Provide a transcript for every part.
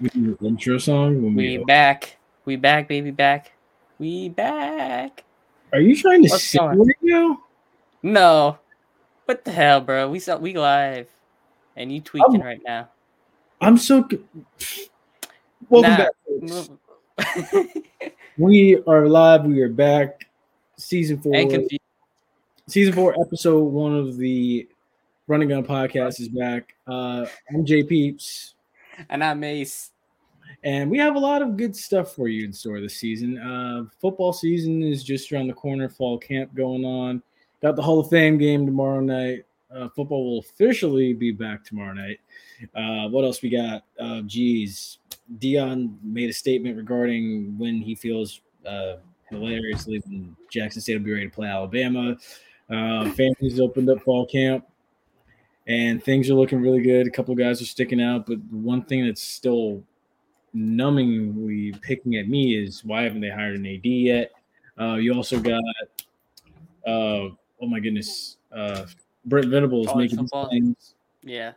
We do the intro song when We we. back. We back, baby, back. We back. Are you trying to What's sing right now? No. What the hell, bro? We saw we live. And you tweaking I'm- right now. I'm so. co- Welcome Nah. back. folks. We are live. We are back. Season four. season four, episode one of the Run and Gun podcast is back. Uh, I'm Jay Peeps, And I'm Mace. And we have a lot of good stuff for you in store this season. Uh, football season is just around the corner. Fall camp going on. Got the Hall of Fame game tomorrow night. Uh, football will officially be back tomorrow night. Uh, what else we got? Uh, geez, Deion made a statement regarding when he feels uh, hilariously when Jackson State will be ready to play Alabama. Uh, FAMU's opened up fall camp, and things are looking really good. A couple guys are sticking out, but one thing that's still numbingly picking at me is why haven't they hired an AD yet? Uh, you also got, uh, oh my goodness, uh, Brent Venables College making football. claims. Yeah.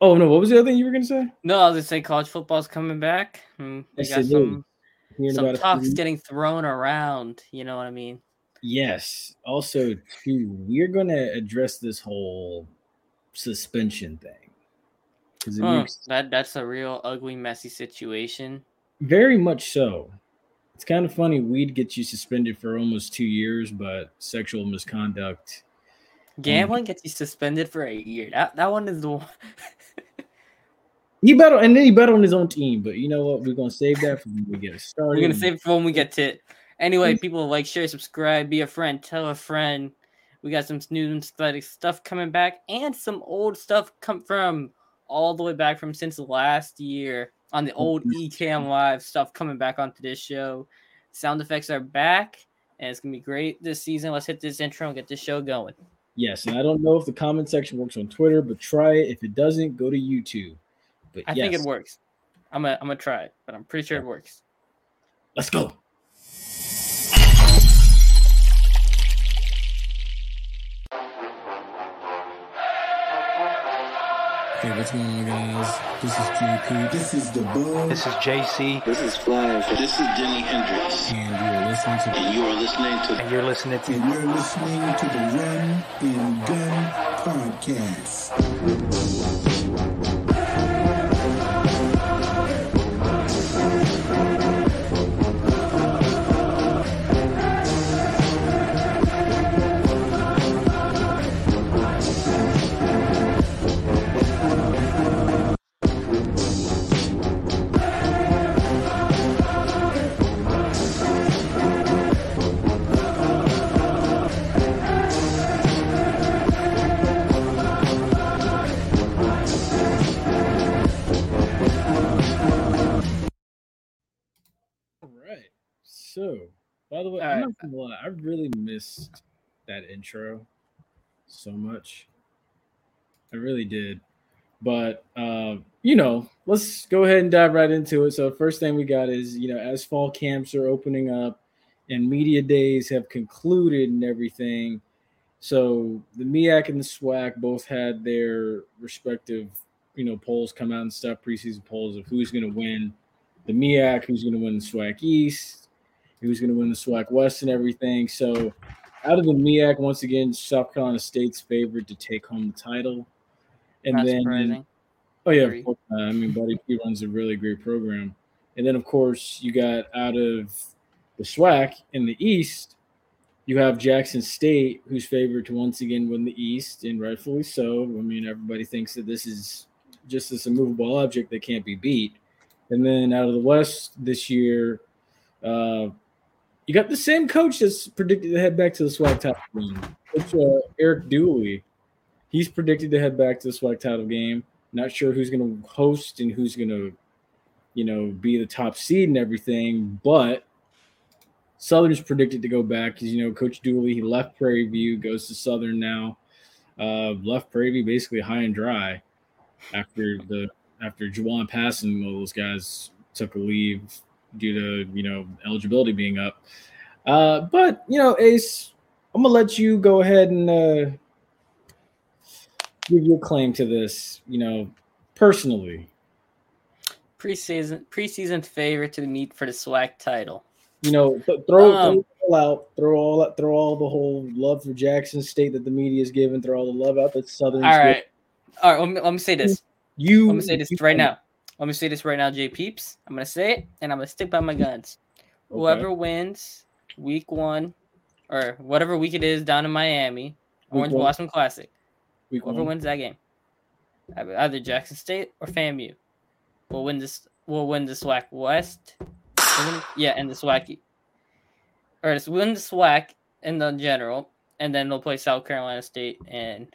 Oh no, what was the other thing you were gonna say? No, I was gonna say college football's coming back. We Yes, got some some talks getting thrown around. You know what I mean? Yes. Also, too, we're going to address this whole suspension thing. Huh, makes- that that's a real ugly, messy situation. very much so. It's kind of funny. We'd get you suspended for almost two years, but sexual misconduct. Gambling gets you suspended for a year. That that one is the one. He bet on, and then he bet on his own team. But you know what? We're going to save that for when we get started. We're gonna save it for when we get to it. Anyway, people like, share, subscribe, be a friend, tell a friend. We got some new and exciting stuff coming back, and some old stuff come from all the way back from since last year on the old mm-hmm. Ecam Live stuff coming back onto this show. Sound effects are back, and it's gonna be great this season. Let's hit this intro and get this show going. Yes, and I don't know if the comment section works on Twitter, but try it. If it doesn't, go to YouTube. But I think it works. I'm gonna I'm gonna try it, but I'm pretty sure it works. Let's go. Hey, what's going on, guys? This is GP, This is the Bug. This is JC, This is Flash. This is Jimi Hendrix. and you are listening to And you are listening to and you're listening to and you're listening to the Run and Gun Podcast. So, by the way, All I'm right. not gonna lie, I really missed that intro so much. I really did. But uh, you know, let's go ahead and dive right into it. So, first thing we got is, you know, as fall camps are opening up and media days have concluded and everything. So the MEAC and the SWAC both had their respective, you know, polls come out and stuff, preseason polls of who's going to win the MEAC, who's going to win the SWAC East, who's going to win the SWAC West, and everything. So, out of the MEAC, once again, South Carolina State's favored to take home the title. And Not then, surprising. oh yeah, course, uh, I mean, Buddy P runs a really great program. And then, of course, you got out of the SWAC in the East, you have Jackson State, who's favored to once again win the East, and rightfully so. I mean, everybody thinks that this is just this immovable object that can't be beat. And then out of the West this year, uh, you got the same coach that's predicted to head back to the SWAC title game. It's uh, Eric Dooley. He's predicted to head back to the SWAC title game. Not sure who's going to host and who's going to, you know, be the top seed and everything, but Southern's predicted to go back because you know Coach Dooley he left Prairie View, goes to Southern now. Uh, left Prairie View basically high and dry after the after Juwan passing all those guys took a leave due to you know eligibility being up. Uh, but you know, Ace, I'm gonna let you go ahead and uh, give your claim to this. You know, personally. preseason preseason favorite to meet for the SWAC title. You know, th- throw, Um, throw all out, throw all that, throw all the whole love for Jackson State that the media is giving, throw all the love out that Southern. All right, all right. Let me, let me say this. you. Let me say this right now. Let me say this right now, J Peeps. I'm gonna say it, and I'm gonna stick by my guns. Okay. Whoever wins week one, or whatever week it is down in Miami, Orange one. Blossom Classic. Week Whoever one. wins that game, either Jackson State or FAMU, will win this. Will win the SWAC West. Yeah, and the SWAC. Or just win the SWAC in the general, and then they'll play South Carolina State and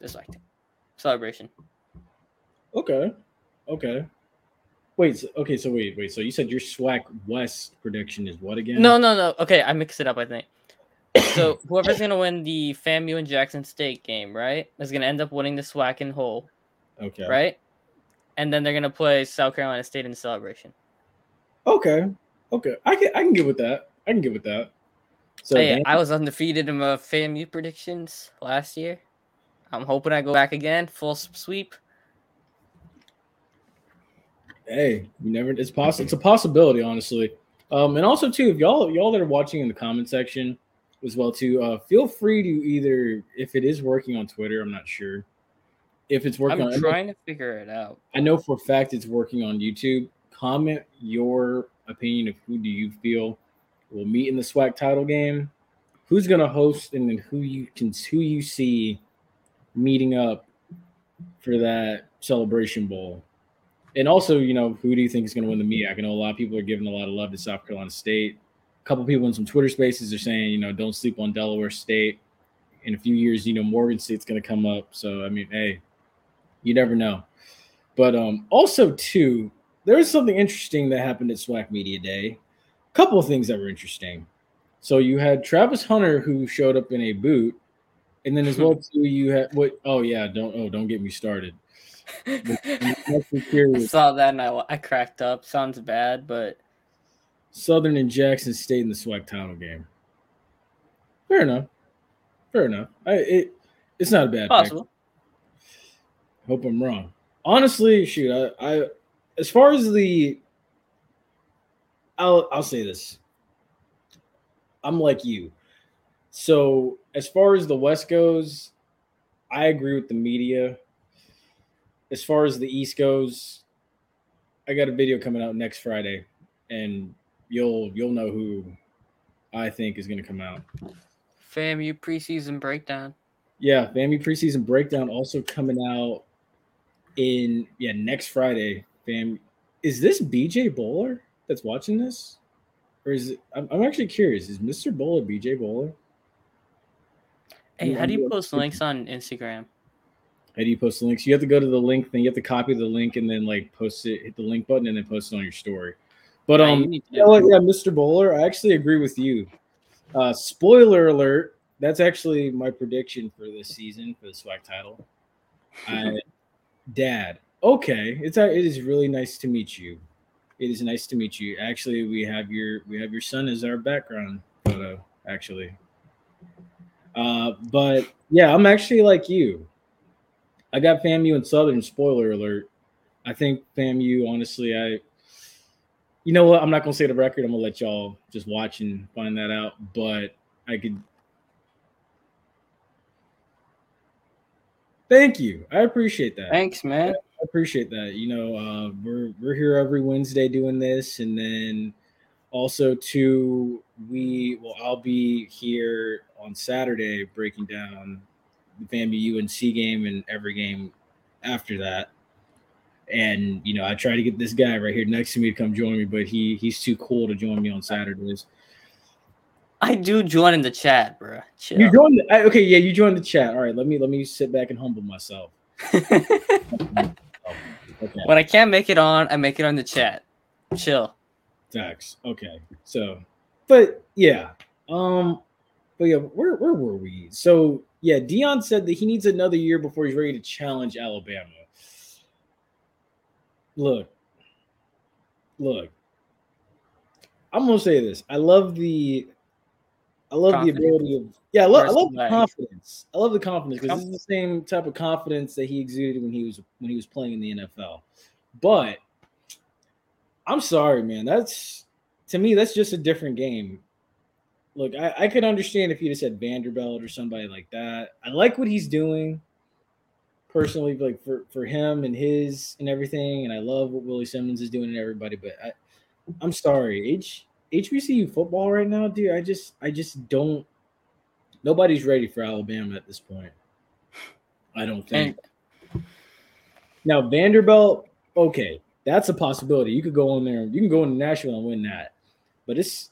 the SWAC celebration. Okay. Okay. Wait. So, okay. So wait. Wait. So you said your SWAC West prediction is what again? No, no, no. Okay, I mixed it up. I think. So whoever's gonna win the FAMU and Jackson State game, right, is gonna end up winning the SWAC and whole, Okay. right? And then they're gonna play South Carolina State in the celebration. Okay. Okay. I can. I can get with that. I can get with that. So hey, I was undefeated in my FAMU predictions last year. I'm hoping I go back again, full sweep. Hey, you never. It's possible. It's a possibility, honestly. Um, and also too, if y'all y'all that are watching in the comment section as well too, uh, feel free to either if it is working on Twitter, I'm not sure. If it's working, I'm on, trying to figure it out. I know for a fact it's working on YouTube. Comment your opinion of who do you feel will meet in the SWAC title game, who's gonna host, and then who you can who you see meeting up for that celebration bowl. And also, you know, who do you think is going to win the MEAC? I know a lot of people are giving a lot of love to South Carolina State. A couple people in some Twitter spaces are saying, you know, don't sleep on Delaware State. In a few years, you know, Morgan State's going to come up. So, I mean, hey, you never know. But um, also, too, there was something interesting that happened at SWAC Media Day. A couple of things that were interesting. So you had Travis Hunter who showed up in a boot, and then as well too you had what? Oh yeah, don't oh don't get me started. I'm actually I curious. saw that and I, I cracked up. Sounds bad, but Southern and Jackson State in the SWAC title game. Fair enough. Fair enough. I it it's not a bad pick. possible. Hope I'm wrong. Honestly, shoot, I, I as far as the I'll I'll say this. I'm like you. So as far as the West goes, I agree with the media. As far as the East goes, I got a video coming out next Friday, and you'll you'll know who I think is gonna come out. FAMU preseason breakdown. Yeah, FAMU preseason breakdown also coming out in yeah next Friday. Fam, is this BJ Bowler that's watching this, or is it? I'm, I'm actually curious. Is Mr. Bowler BJ Bowler? Hey, how do you post links on Instagram? How do you post the links? You have to go to the link, then you have to copy the link and then like post it, hit the link button, and then post it on your story. But Yeah, um, you know what? yeah, Mr. Bowler, I actually agree with you. Uh, spoiler alert: that's actually my prediction for this season for the SWAC title. I, Dad, okay, it's a, it is really nice to meet you. It is nice to meet you. Actually, we have your we have your son as our background photo. Actually, uh, but yeah, I'm actually like you. I got FAMU and Southern. Spoiler alert. I think FAMU. Honestly, I. You know what? I'm not gonna say the record. I'm gonna let y'all just watch and find that out. But I could. Thank you. I appreciate that. Thanks, man. I appreciate that. You know, uh, we're we're here every Wednesday doing this, and then also too, we well, I'll be here on Saturday breaking down FAMU UNC game and every game after that. And you know, I try to get this guy right here next to me to come join me, but he he's too cool to join me on Saturdays. I do join in the chat, bro. Chill. You joined, the, okay? Yeah, you joined the chat. All right, let me let me sit back and humble myself. Okay. when I can't make it on, I make it on the chat. Chill. Facts. Okay. So, but yeah. Um, but yeah, where where were we? So yeah, Deion said that he needs another year before he's ready to challenge Alabama. Look, look. I'm gonna say this. I love the I love Confidence. the ability of yeah, I love, I love the confidence. I love the confidence because this is the same type of confidence that he exuded when he was when he was playing in the NFL. But I'm sorry, man. That's to me, that's just a different game. Look, I, I could understand if you just said Vanderbilt or somebody like that. I like what he's doing personally, like for, for him and his and everything. And I love what Willie Simmons is doing and everybody, but I, I'm sorry. H HBCU football right now, dude. I just I just don't nobody's ready for Alabama at this point. I don't think. now Vanderbilt, okay, that's a possibility. You could go in there, you can go into Nashville and win that, but it's,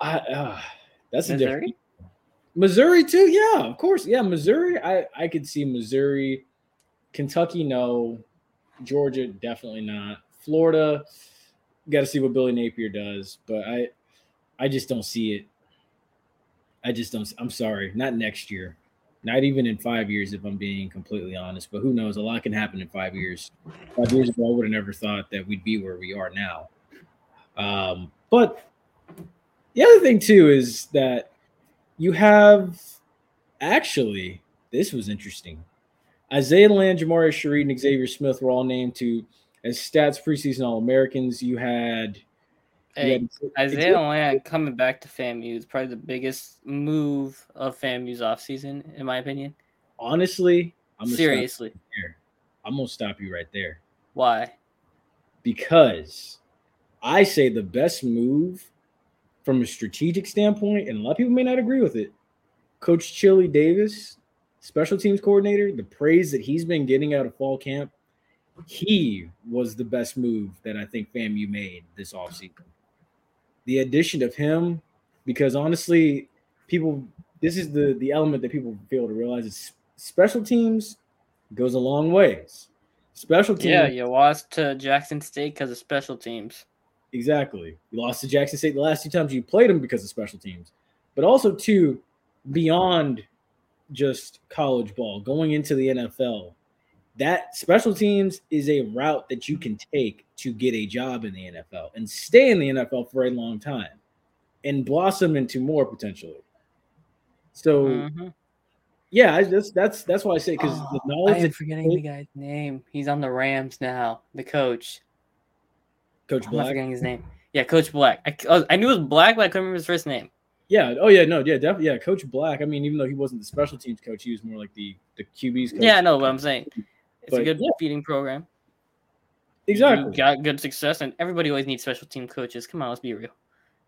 I, uh, that's a different. Missouri? Missouri too, yeah, of course, yeah. Missouri, I I could see Missouri, Kentucky, no, Georgia, definitely not. Florida, got to see what Billy Napier does, but I, I just don't see it. I just don't. I'm sorry, not next year, not even in five years, if I'm being completely honest. But who knows? A lot can happen in five years. Five years ago, I would have never thought that we'd be where we are now. Um, but the other thing too is that you have actually this was interesting. Isaiah Land, Jamari Shareed, and Xavier Smith were all named to as stats preseason All Americans. You had, you had- Isaiah Land coming back to FAMU is probably the biggest move of FAMU's offseason, in my opinion. honestly, I'm Seriously. I'm gonna stop you right there Why? because I say the best move from a strategic standpoint, and a lot of people may not agree with it. Coach Chili Davis, special teams coordinator, the praise that he's been getting out of fall camp, he was the best move that I think FAMU made this offseason. The addition of him, because honestly, people, this is the the element that people fail to realize is special teams goes a long ways. Special teams, Yeah, you lost to Jackson State because of special teams. Exactly. You lost to Jackson State the last two times you played them because of special teams, but also too beyond just college ball, going into the NFL. That special teams is a route that you can take to get a job in the NFL and stay in the NFL for a long time and blossom into more potentially. So Mhm. yeah, I- that's that's that's why I say because the Oh, knowledge I am forgetting the guy's name. He's on the Rams now. The coach. Coach I'm Black. forgetting his name. Yeah, Coach Black. I, I knew it was Black, but I couldn't remember his first name. Yeah. Oh yeah. No. Yeah. Definitely. Yeah. Coach Black. I mean, even though he wasn't the special teams coach, he was more like the the QB's coach. Yeah, I know what I'm saying. It's a good yeah. feeding program. Exactly. You got good success, and everybody always needs special team coaches. Come on, let's be real.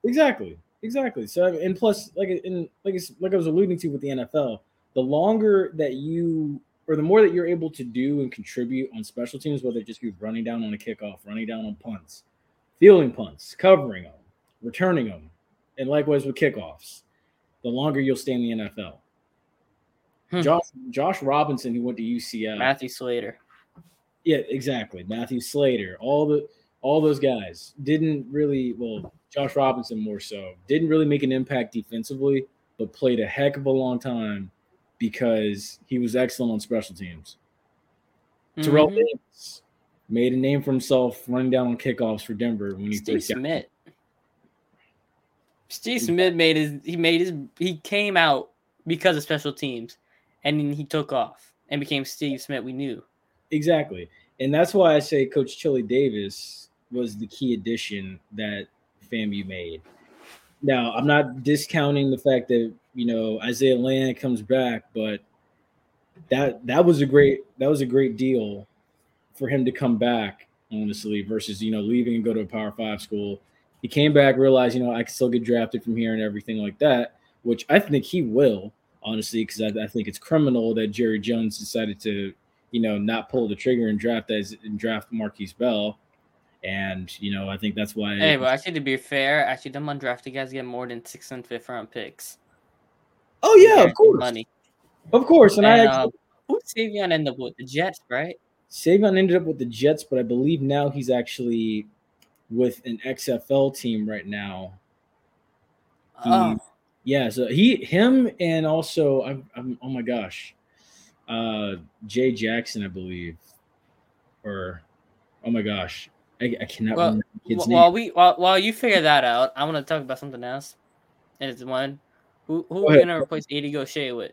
Exactly. Exactly. So and plus, like in like like I was alluding to with the NFL, the longer that you or the more that you're able to do and contribute on special teams, whether it just be running down on a kickoff, running down on punts, fielding punts, covering them, returning them, and likewise with kickoffs, the longer you'll stay in the NFL. Hmm. Josh Josh Robinson, who went to UCF, Matthew Slater. Yeah, exactly. Matthew Slater, all the all those guys didn't really well, Josh Robinson more so, didn't really make an impact defensively, but played a heck of a long time because he was excellent on special teams. Terrell Mhm. Davis made a name for himself running down on kickoffs for Denver when he Steve first got Smith. Steve mm. Smith made his he made his he came out because of special teams and then he took off and became Steve Smith we knew. Exactly. And that's why I say Coach Chili Davis was the key addition that FAMU made. Now, I'm not discounting the fact that, you know, Isaiah Land comes back, but that that was a great that was a great deal for him to come back, honestly, versus, you know, leaving and go to a power five school. He came back, realized, you know, I can still get drafted from here and everything like that, which I think he will, honestly, because I, I think it's criminal that Jerry Jones decided to you know, not pull the trigger and draft as and draft Markquese Bell. And, you know, I think that's why Hey, but actually to be fair, actually them undrafted guys get more than six and fifth round picks. Oh yeah, of course. Money. Of course. And, I And, actually, um, who Savion end up with? The Jets, right? Savion ended up with the Jets, but I believe now he's actually with an XFL team right now. He, Oh, Yeah, so he him and also I'm, I'm oh my gosh. Uh Jay Jackson, I believe. Or oh my gosh. I, I cannot Well, remember kid's Wh- name. while we while, while you figure that out, I want to talk about something else. And it's one who who are we gonna replace Adi Gosha with?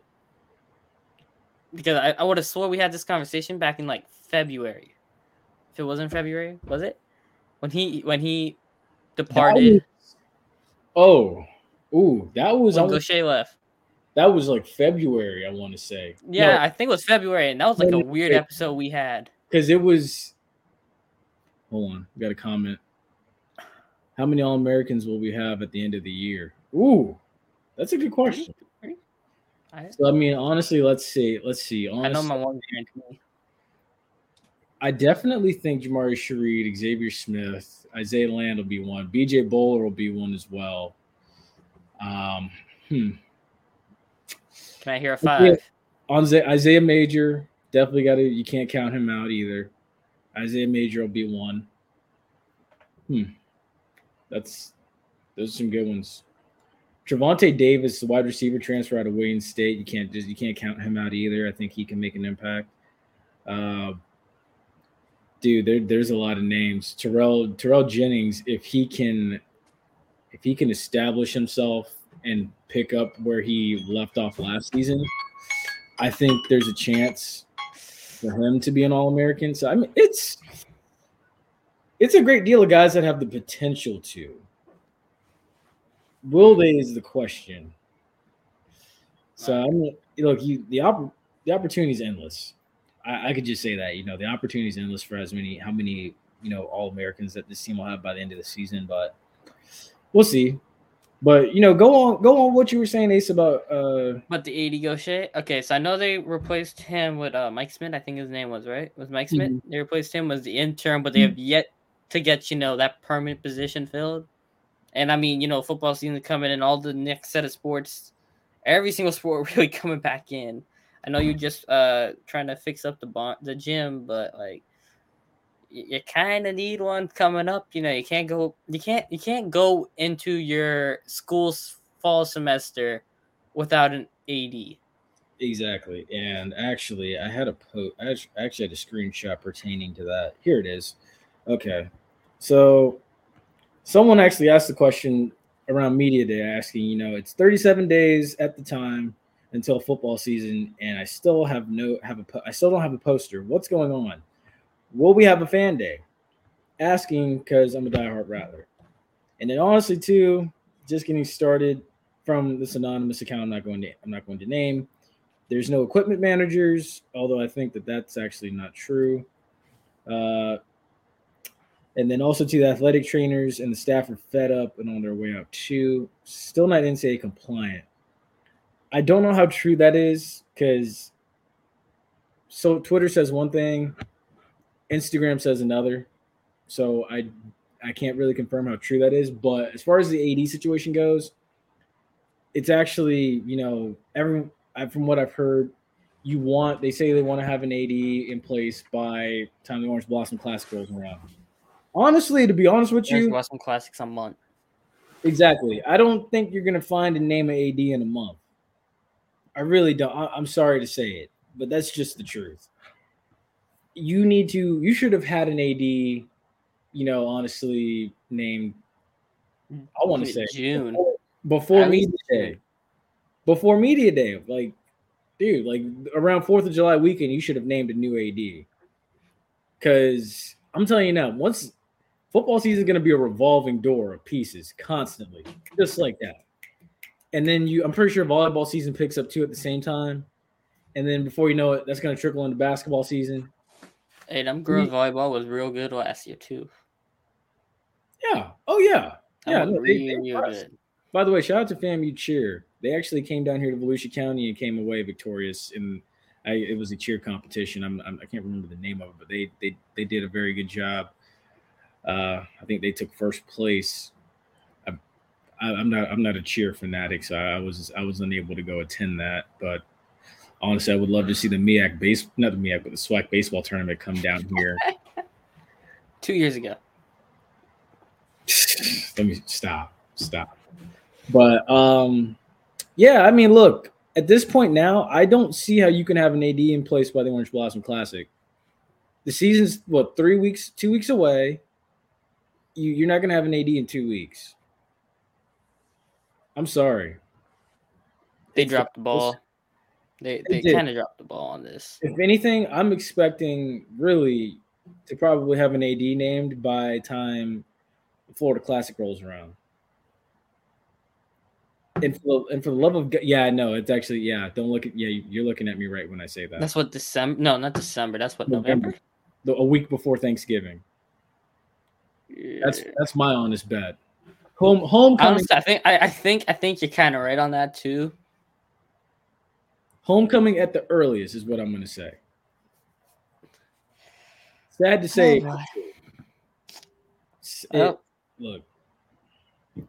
Because I, I would have swore we had this conversation back in like February. If it wasn't February, was it? when he when he departed. was- oh, ooh, that was when Gosha left. that was like February. I want to say. Yeah, I think it was February, and that was like a weird episode we had. because it was. Hold on, we got a comment. How many All Americans will we have at the end of the year? Ooh, that's a good question. I, So I mean, honestly, let's see. Let's see. I know my one guarantee. I definitely think Jamari Shareed, Xavier Smith, Isaiah Land will be one. BJ Bowler will be one as well. Um, hmm. Can I hear a five? On Isaiah Major, definitely got to. You can't count him out either. Isaiah Major will be one. Hmm. That's those are some good ones. Trevonte Davis, the wide receiver transfer out of Wayne State. You can't just you can't count him out either. I think he can make an impact. Uh, dude, there, there's a lot of names. Terrell Terrell Jennings, if he can, if he can establish himself and pick up where he left off last season, I think there's a chance for him to be an All American. So I mean, it's it's a great deal of guys that have the potential to. Will they is the question. So I'm look, you the opp- the opportunity is endless. I, I could just say that you know the opportunity is endless for as many how many you know All Americans that this team will have by the end of the season, but we'll see. But you know, go on, go on. What you were saying, Ace, about uh, But the 80 Gosha. Okay, so I know they replaced him with uh, Mike Smith. I think his name was right. Was Mike Smith? Mm-hmm. They replaced him was the intern, but they have yet to get you know that permanent position filled. And I mean, you know, football season coming and all the next set of sports, every single sport really coming back in. I know you're just uh trying to fix up the bar- the gym, but like y- you kind of need one coming up. You know, you can't go you can't you can't go into your school's fall semester without an AD. Exactly. And actually, I had a post. I act- actually had a screenshot pertaining to that. Here it is. Okay. So, someone actually asked the question around media day, asking, you know, it's 37 days at the time until football season, and I still have no have a I still don't have a poster. What's going on? Will we have a fan day? Asking because I'm a diehard Rattler. And then honestly, too, just getting started from this anonymous account. I'm not going to I'm not going to name. There's no equipment managers, although I think that that's actually not true. Uh, and then also to the athletic trainers and the staff are fed up and on their way out too. Still not NCAA compliant. I don't know how true that is because so Twitter says one thing, Instagram says another. So I I can't really confirm how true that is. But as far as the AD situation goes, it's actually you know everyone from what I've heard, you want they say they want to have an AD in place by time the Orange Blossom Classic rolls around. Honestly, to be honest with There's you, Blossom Classics a month. exactly. I don't think you're gonna find a name of AD in a month. I really don't. I, I'm sorry to say it, but that's just the truth. You need to. You should have had an AD. You know, honestly, named. I want to say June. before, before media day. Before media day, like, dude, like around Fourth of July weekend, you should have named a new AD. Because I'm telling you now, once football season is going to be a revolving door of pieces constantly, just like that. And then you, I'm pretty sure volleyball season picks up too at the same time. And then before you know it, that's going to trickle into basketball season. Hey, them girls mm-hmm. volleyball was real good last year too. Yeah. Oh yeah. Yeah. no, they- really, they good. By the way, shout out to FAMU Cheer. They actually came down here to Volusia County and came away victorious. In I, it was a cheer competition. I'm, I'm I can't remember the name of it, but they they they did a very good job. Uh, I think they took first place. I, I'm not I'm not a cheer fanatic, so I was I was unable to go attend that. But honestly, I would love to see the MEAC base not the MEAC, but the SWAC baseball tournament come down here. Two years ago. let me stop stop but um yeah i mean look at this point now i don't see how you can have an ad in place by the orange blossom classic the season's what three weeks two weeks away you, you're not going to have an ad in two weeks i'm sorry They It's- dropped the ball. They They they kind of dropped the ball on this. if anything i'm expecting really to probably have an AD named by time the Florida Classic rolls around. And for, and for the love of God, yeah, no, it's actually yeah. Don't look at yeah. You're looking at me right when I say that. That's what December. No, not December. That's what November. The, a week before Thanksgiving. That's Yeah. that's my honest bet. Home homecoming Honestly, I think I, I think I think you're kind of right on that too. homecoming at the earliest is what I'm going to say. Sad to say, Oh, it- Well, look,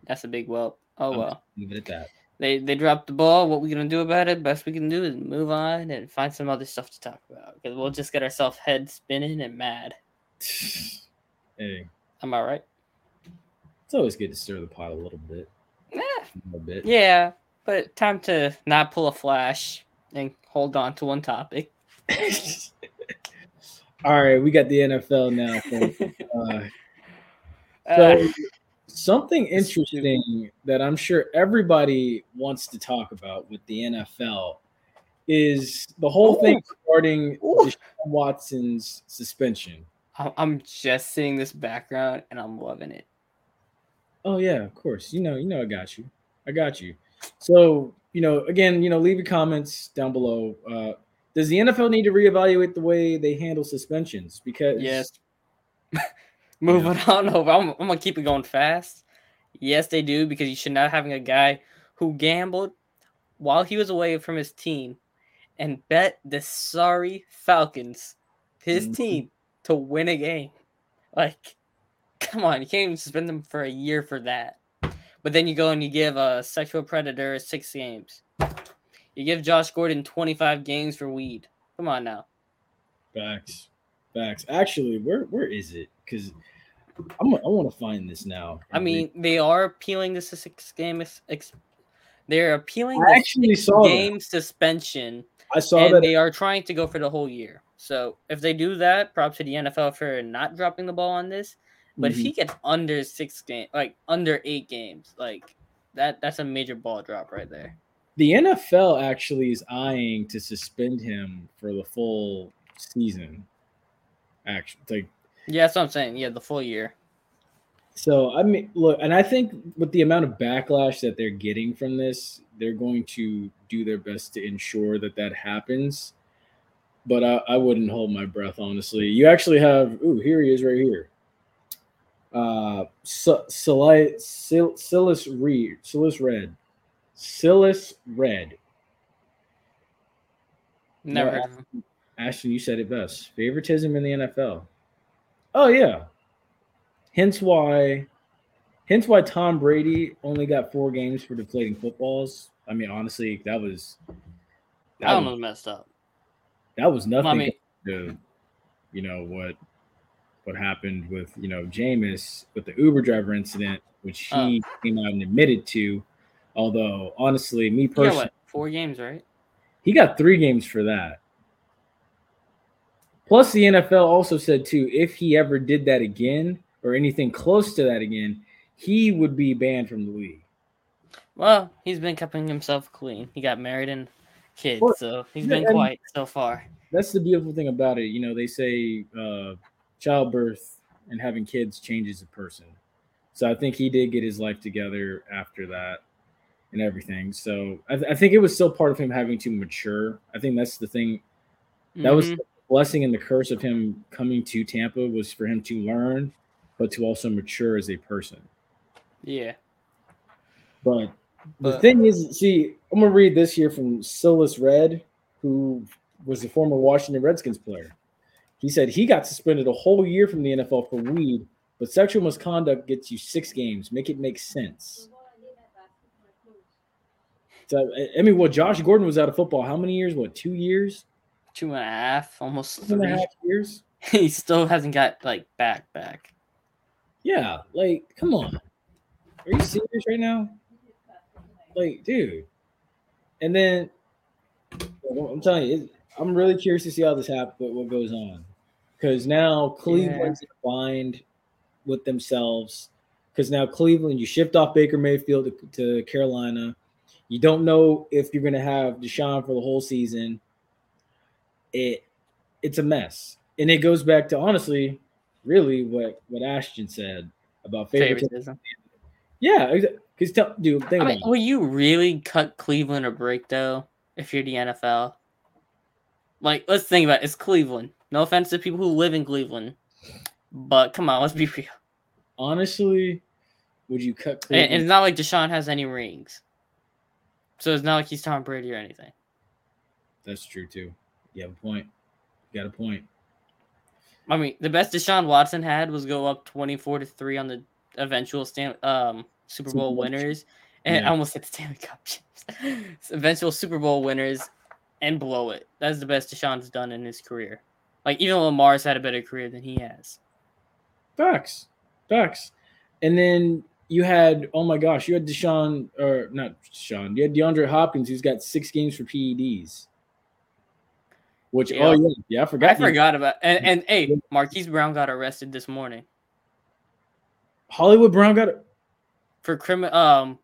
that's a big whelp. Oh I'm well. leave it at that. They they dropped the ball. What we gonna do about it? Best we can do is move on and find some other stuff to talk about because we'll just get ourselves head spinning and mad. hey, Am I right? it's always good to stir the pot a little bit, Yeah. a little bit. Yeah, but time to not pull a flash and hold on to one topic. All right, we got the NFL now. Uh, Uh, so something interesting that I'm sure everybody wants to talk about with the NFL is the whole thing regarding Ooh. Watson's suspension. I'm just seeing this background and I'm loving it. Oh yeah, of course. You know, you know, I got you. I got you. So you know, again, you know, leave your comments down below. Uh, does the NFL need to reevaluate the way they handle suspensions? Because Yes. Moving on over. I'm, I'm gonna keep it going fast. Yes, they do because you should not having a guy who gambled while he was away from his team and bet the sorry Falcons, his Mhm. team, to win a game. Like, come on, you can't even suspend them for a year for that. But then you go and you give a sexual predator six games. You give Josh Gordon 25 games for weed. Come on now. facts, facts. Actually, where where is it? Because I want to find this now. I mean, they are appealing this six game. Ex- they're appealing I the actually saw that. game suspension, I saw and that. they are trying to go for the whole year. So if they do that, props to the NFL for not dropping the ball on this. But if Mhm. he gets under six game, like under eight games, like that, that's a major ball drop right there. the NFL actually is eyeing to suspend him for the full season. Actually, like Yeah, that's what I'm saying. Yeah, the full year. So I mean, look, and I think with the amount of backlash that they're getting from this, they're going to do their best to ensure that that happens. But I, I wouldn't hold my breath, honestly. You actually have, ooh, here he is, right here. Uh, Silas Reed, Silas Redd, Silas Redd. Never No, heard of him. Ashton, you said it best. Favoritism in the NFL. Oh yeah. Hence why hence why Tom Brady only got four games for deflating footballs. I mean, honestly, that was that, I don't was, messed up. that was nothing I mean, to you know what what happened with you know Jameis with the Uber driver incident, which he oh. came out and admitted to. Although honestly, me personally, what? Four games, right? he got three games for that. Plus, the NFL also said too, if he ever did that again or anything close to that again, he would be banned from the league. Well, he's been keeping himself clean. He got married and kids, Well, so he's yeah, been quiet so far. That's the beautiful thing about it. You know, they say uh, childbirth and having kids changes a person. So I think he did get his life together after that and everything. So I, th- I think it was still part of him having to mature. I think that's the thing that was Mhm. the blessing and the curse of him coming to Tampa was for him to learn, but to also mature as a person. yeah. But the But- thing is, see, I'm gonna read this here from Silas Redd, who was a former Washington Redskins player. He said he got suspended a whole year from the NFL for weed, but sexual misconduct gets you six games. Make it make sense. So, I- mean, well, Josh Gordon was out of football. How many years? What, two years? Two and a half, almost Two and a half years? he still hasn't got like back back. Yeah, like, come on. Are you serious right now? Like, dude. And then I'm telling you, I'm really curious to see how this happens, what, what goes on. Because now Cleveland's a bind with themselves. Because now Cleveland, you shift off Baker Mayfield to, to Carolina. You don't know if you're going to have Deshaun for the whole season. It it's a mess, and it goes back to honestly, really what what Ashton said about favoritism. Yeah, because tell dude, think I about mean, it. will you really cut Cleveland a break though? If you're the NFL, like let's think about it. It's Cleveland. No offense to people who live in Cleveland, but come on, let's be real. honestly, would you cut And, Cleveland? and it's not like Deshaun has any rings, so it's not like he's Tom Brady or anything. That's true too. You have a point. You got a point. I mean, the best Deshaun Watson had was go up twenty-four to three on the eventual Stan, um, Super Bowl winners, and Yeah. I almost said Stanley Cup eventual Super Bowl winners, and blow it. That's the best Deshaun's done in his career. Like even Lamar's had a better career than he has. Facts. Facts. And then you had, oh my gosh, you had Deshaun, or not Deshaun, you had DeAndre Hopkins, who's got six games for PEDs. Which, Yeah. oh yeah, yeah, I forgot. I he- forgot about and and hey, Marquise Brown got arrested this morning Hollywood Brown got it. for criminal. Um,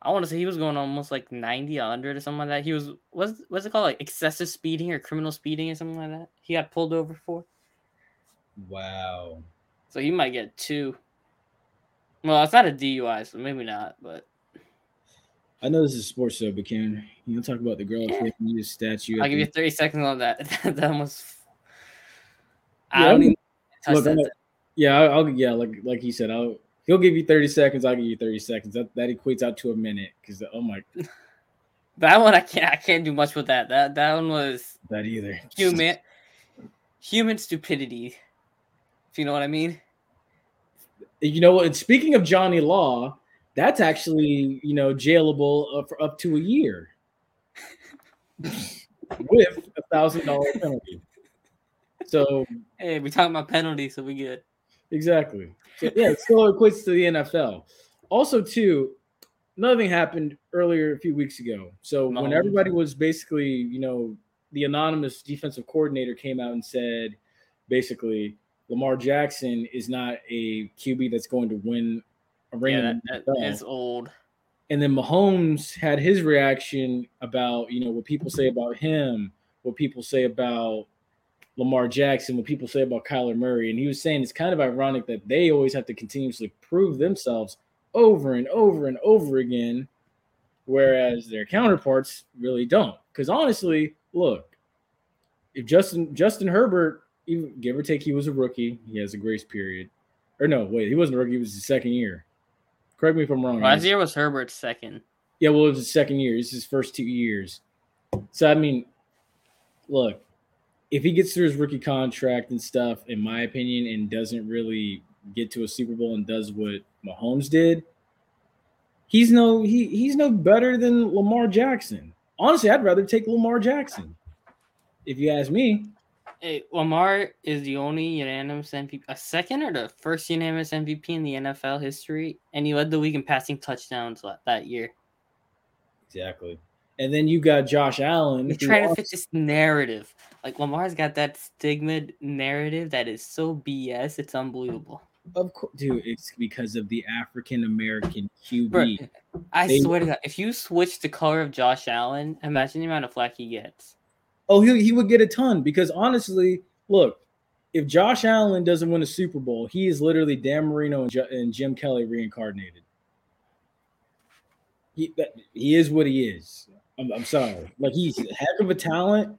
I want to say he was going almost like 90, 100 or something like that. He was what's what's it called like excessive speeding or criminal speeding or something like that. He got pulled over for. Wow. So he might get two. Well, it's not a DUI, so maybe not. But I know this is a sports show, but can you talk about the girl Yeah. yeah. you statue? I'll give you thirty seconds on that. that was. I Yeah, don't even touch Look, that. Yeah, I'll, I'll yeah, like like he said, I'll he'll give you 30 seconds, I'll give you 30 seconds. That that equates out to a minute because oh my that one I can't. I can't do much with that. That that one was that either. human human stupidity. If you know what I mean. You know what? Speaking of Johnny Law, that's actually you know jailable uh, for up to a year with a thousand dollar penalty. So Hey, we're talking about penalties, so we good. exactly. So, yeah, it still equates to the NFL. Also, too, another thing happened earlier a few weeks ago. So when everybody was basically, you know, the anonymous defensive coordinator came out and said, basically, Lamar Jackson is not a QB that's going to win. Yeah, that, that NFL. old. And then Mahomes had his reaction about, you know, what people say about him, what people say about Lamar Jackson, what people say about Kyler Murray. And he was saying it's kind of ironic that they always have to continuously prove themselves over and over and over again, whereas their counterparts really don't. Because honestly, look, if Justin Justin Herbert, even, give or take, he was a rookie, he has a grace period. Or no, wait, he wasn't a rookie, he was his second year. Correct me if I'm wrong. Last year was Herbert's second. Yeah, well, it was his second year. It's his first two years. So I mean, look, if he gets through his rookie contract and stuff, in my opinion, and doesn't really get to a Super Bowl and does what Mahomes did, he's no he he's no better than Lamar Jackson. Honestly, I'd rather take Lamar Jackson. If you ask me, Hey, Lamar is the only unanimous MVP, a second or the first unanimous MVP in the NFL history, and he led the league in passing touchdowns that year. exactly. And then you got Josh Allen. You're trying to fit this narrative. Like Lamar's got that stigma narrative that is so BS. It's unbelievable. Of course, dude, it's because of the African American QB. Bro, I They- swear to God, if you switch the color of Josh Allen, imagine the amount of flack he gets. Oh, he, he would get a ton because honestly, look, if Josh Allen doesn't win a Super Bowl, he is literally Dan Marino and, Ju- and Jim Kelly reincarnated. He that, he is what he is. I'm, I'm sorry, like he's a heck of a talent.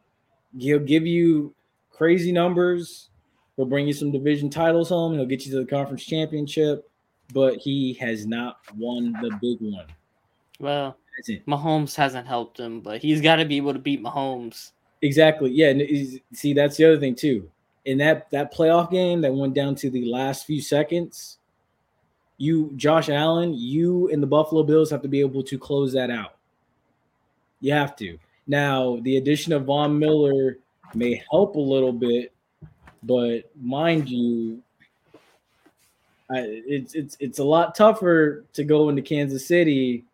He'll give you crazy numbers. He'll bring you some division titles home. He'll get you to the conference championship, but he has not won the big one. Well. Mahomes hasn't helped him, but he's got to be able to beat Mahomes. Exactly. Yeah. See, that's the other thing too. In that that playoff game that went down to the last few seconds, you, Josh Allen, you and the Buffalo Bills have to be able to close that out. You have to. Now, the addition of Von Miller may help a little bit, but mind you, I, it's it's it's a lot tougher to go into Kansas City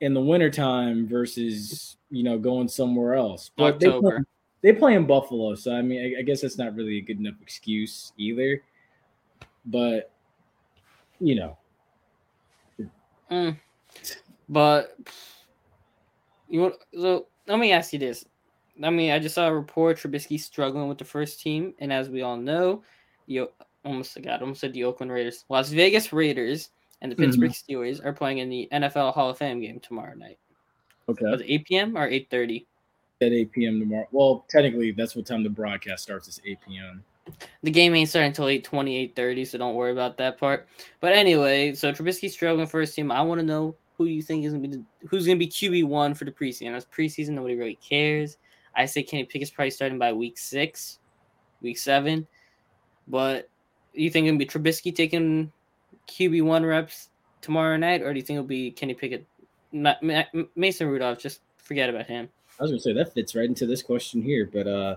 in the wintertime versus you know going somewhere else. But they play, they play in Buffalo, so I mean, I, I guess that's not really a good enough excuse either. But you know, Mm. But you want so let me ask you this. I mean, I just saw a report Trubisky struggling with the first team, and as we all know, you almost forgot. Almost said the Oakland Raiders. Las Vegas Raiders and the Pittsburgh Steelers are playing in the NFL Hall of Fame game tomorrow night. Okay. Was it 8 p.m. or 8:30? At 8 p.m. tomorrow. Well, technically, that's what time the broadcast starts. Is 8 p.m. The game ain't starting until 8:20, 8:30, so don't worry about that part. But anyway, so Trubisky's struggling for his team. I want to know who you think is gonna be the, who's gonna be QB one for the preseason. It's preseason, nobody really cares. I say Kenny Pickett's probably starting by week six, week seven. But you think it'll be Trubisky taking QB one reps tomorrow night, or do you think it'll be Kenny Pickett? Ma- Mason Rudolph. Just forget about him. I was gonna say that fits right into this question here, but uh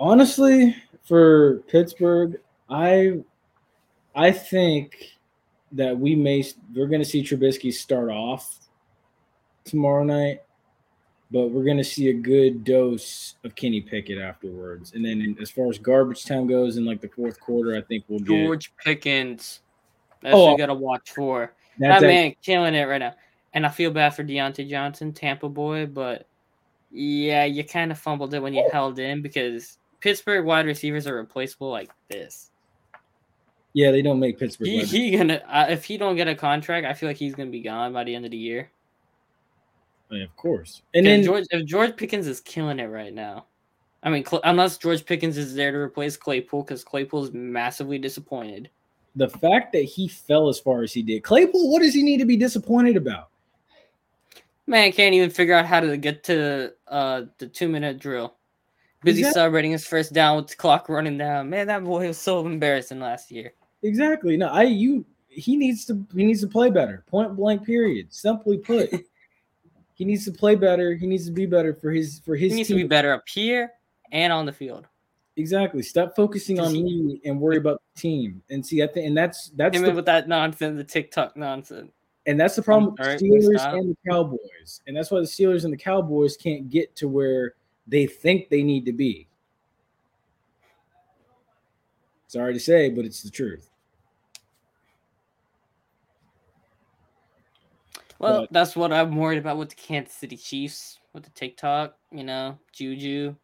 honestly, for Pittsburgh, I I think that we may we're gonna see Trubisky start off tomorrow night, but we're gonna see a good dose of Kenny Pickett afterwards. And then as far as garbage time goes in like the fourth quarter, I think we'll get George Pickens. That's Oh. what you gotta watch for. that a- man killing it right now. And I feel bad for Diontae Johnson, Tampa boy, but yeah, you kind of fumbled it when you held in because Pittsburgh wide receivers are replaceable like this. yeah, they don't make Pittsburgh. He, he gonna uh, if he don't get a contract, I feel like he's gonna be gone by the end of the year. Yeah, of course. And And then George, if George Pickens is killing it right now, I mean, Cl- unless George Pickens is there to replace Claypool, because Claypool is massively disappointed. the fact that he fell as far as he did, Claypool, what does he need to be disappointed about? Man can't even figure out how to get to uh the two minute drill. Busy Exact- celebrating his first down with the clock running down. Man, that boy was so embarrassing last year. Exactly. No, I you he needs to he needs to play better. Point blank period. Simply put. he needs to play better. He needs to be better for his for his He needs to be better up here and on the field. Exactly. Stop focusing on he- me and worry about the team. And see, I think and that's that's the, with that nonsense, the TikTok nonsense. And that's the problem with All the right, Steelers and the Cowboys. And that's why the Steelers and the Cowboys can't get to where they think they need to be. Sorry to say, but it's the truth. Well, But- that's what I'm worried about with the Kansas City Chiefs, with the TikTok, you know, Juju,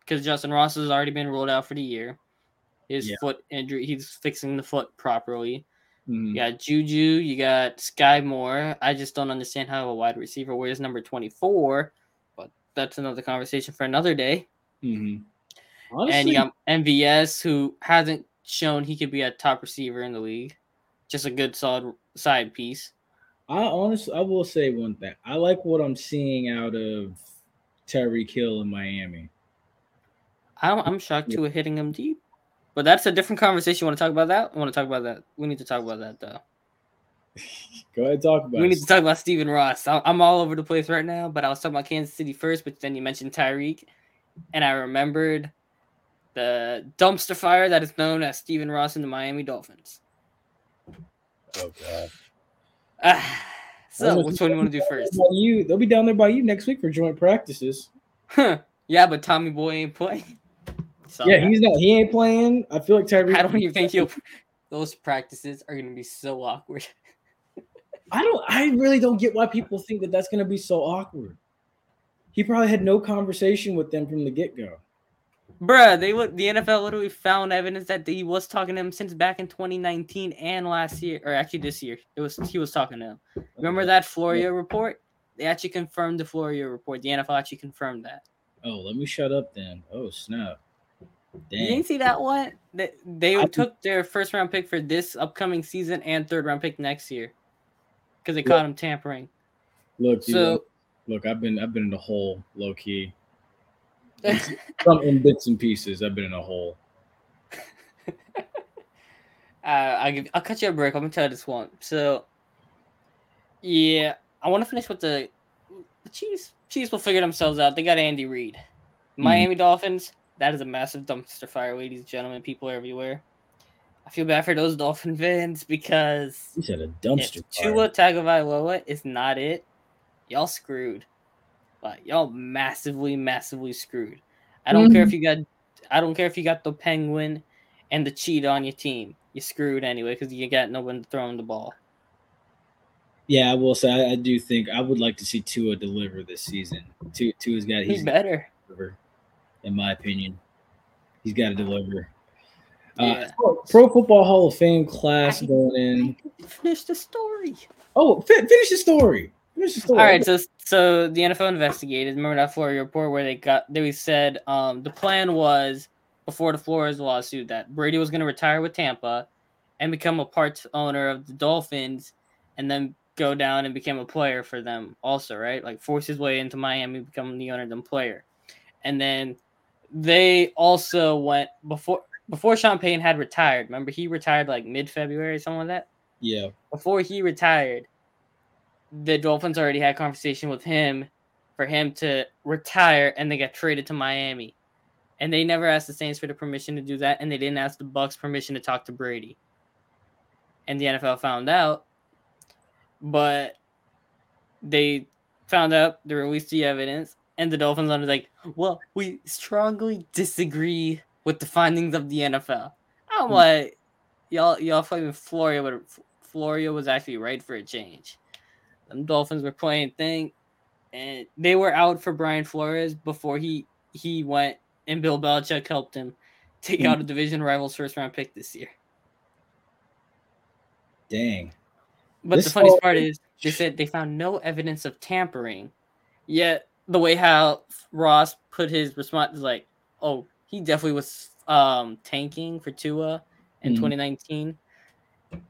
because Justyn Ross has already been ruled out for the year. His Yeah. foot injury, he's fixing the foot properly. Mhm. You got Juju, you got Sky Moore. I just don't understand how a wide receiver wears number 24, but that's another conversation for another day. Mhm. and you got MVS, who hasn't shown he could be a top receiver in the league, just a good solid side piece. I honestly, I will say one thing. I like what I'm seeing out of Tyreek Hill in Miami. I'm, I'm shocked to a hitting him deep, but that's a different conversation. You want to talk about that? I want to talk about that. We need to talk about that though. Go ahead, talk about it. We it. need to talk about Stephen Ross. I'm all over the place right now, but I was talking about Kansas City first, but then you mentioned Tyreek, and I remembered the dumpster fire that is known as Stephen Ross and the Miami Dolphins. Oh god. Ah, so, which one do you want to do first? You, they'll be down there by you next week for joint practices. Huh. Yeah, but Tommy Boy ain't playing. So, Yeah, he's not. He ain't playing. I feel like Tyreek. I don't even think he'll. Those practices are going to be so awkward. I don't. I really don't get why people think that that's going to be so awkward. He probably had no conversation with them from the get go. Bruh, they would the NFL literally found evidence that he was talking to him since back in 2019 and last year, or actually this year. It was he was talking to him. Remember that Florio report? They actually confirmed the Florio report. The NFL actually confirmed that. Oh, let me shut up then. Oh snap! You didn't see that one? They, they I- took their first round pick for this upcoming season and third round pick next year because they caught him tampering. Look, dude, So look, I've been, I've been in a hole, low key. Some in bits and pieces. I've been in a hole. uh, I'll, give, I'll cut you a break. I'm gonna tell you this one. So, yeah, I want to finish with the the Chiefs. Chiefs will figure themselves out. They got Andy Reid. Miami Dolphins. That is a massive dumpster fire, ladies and gentlemen. People everywhere. I feel bad for those Dolphin fans because You said a if dumpster fire. Tua Tagovailoa is not it, y'all screwed. Like y'all massively, massively screwed. I don't care if mm-hmm. you got, I don't care if you got the penguin and the cheetah on your team. You screwed anyway because you got no one to throwing the ball. Yeah, I will say I, I do think I would like to see Tua deliver this season. Tua, Tua's got He he's better. deliver, in my opinion. He's got to deliver. Uh, Yeah. Pro Pro Football Hall of Fame class going in. Finish the story. Oh, fi- finish the story. Finish the story. All right, so so the NFL investigated. Remember that Florio report where they got they said um the plan was before the Flores lawsuit that Brady was going to retire with Tampa and become a part owner of the Dolphins, and then go down and become a player for them also, right? Like force his way into Miami, become the owner then player, and then they also went before before Sean Payton had retired. Remember he retired like mid February, something like that Yeah. before he retired, the Dolphins already had conversation with him for him to retire and they got traded to Miami. And they never asked the Saints for the permission to do that, and they didn't ask the Bucks permission to talk to Brady. And the NFL found out, but they found out, they released the evidence, and the Dolphins are like, well, we strongly disagree with the findings of the NFL. I'm hmm. like, y'all, y'all fucking Florio, but Florio was actually right for a change. Them Dolphins were playing thing, and they were out for Brian Flores before he he went, and Bill Belichick helped him take hmm. out a division rival's first round pick this year. Dang. But This the funniest all- part is they said they found no evidence of tampering. Yet the way how Ross put his response is like, oh, he definitely was um tanking for Tua in Mhm. 2019.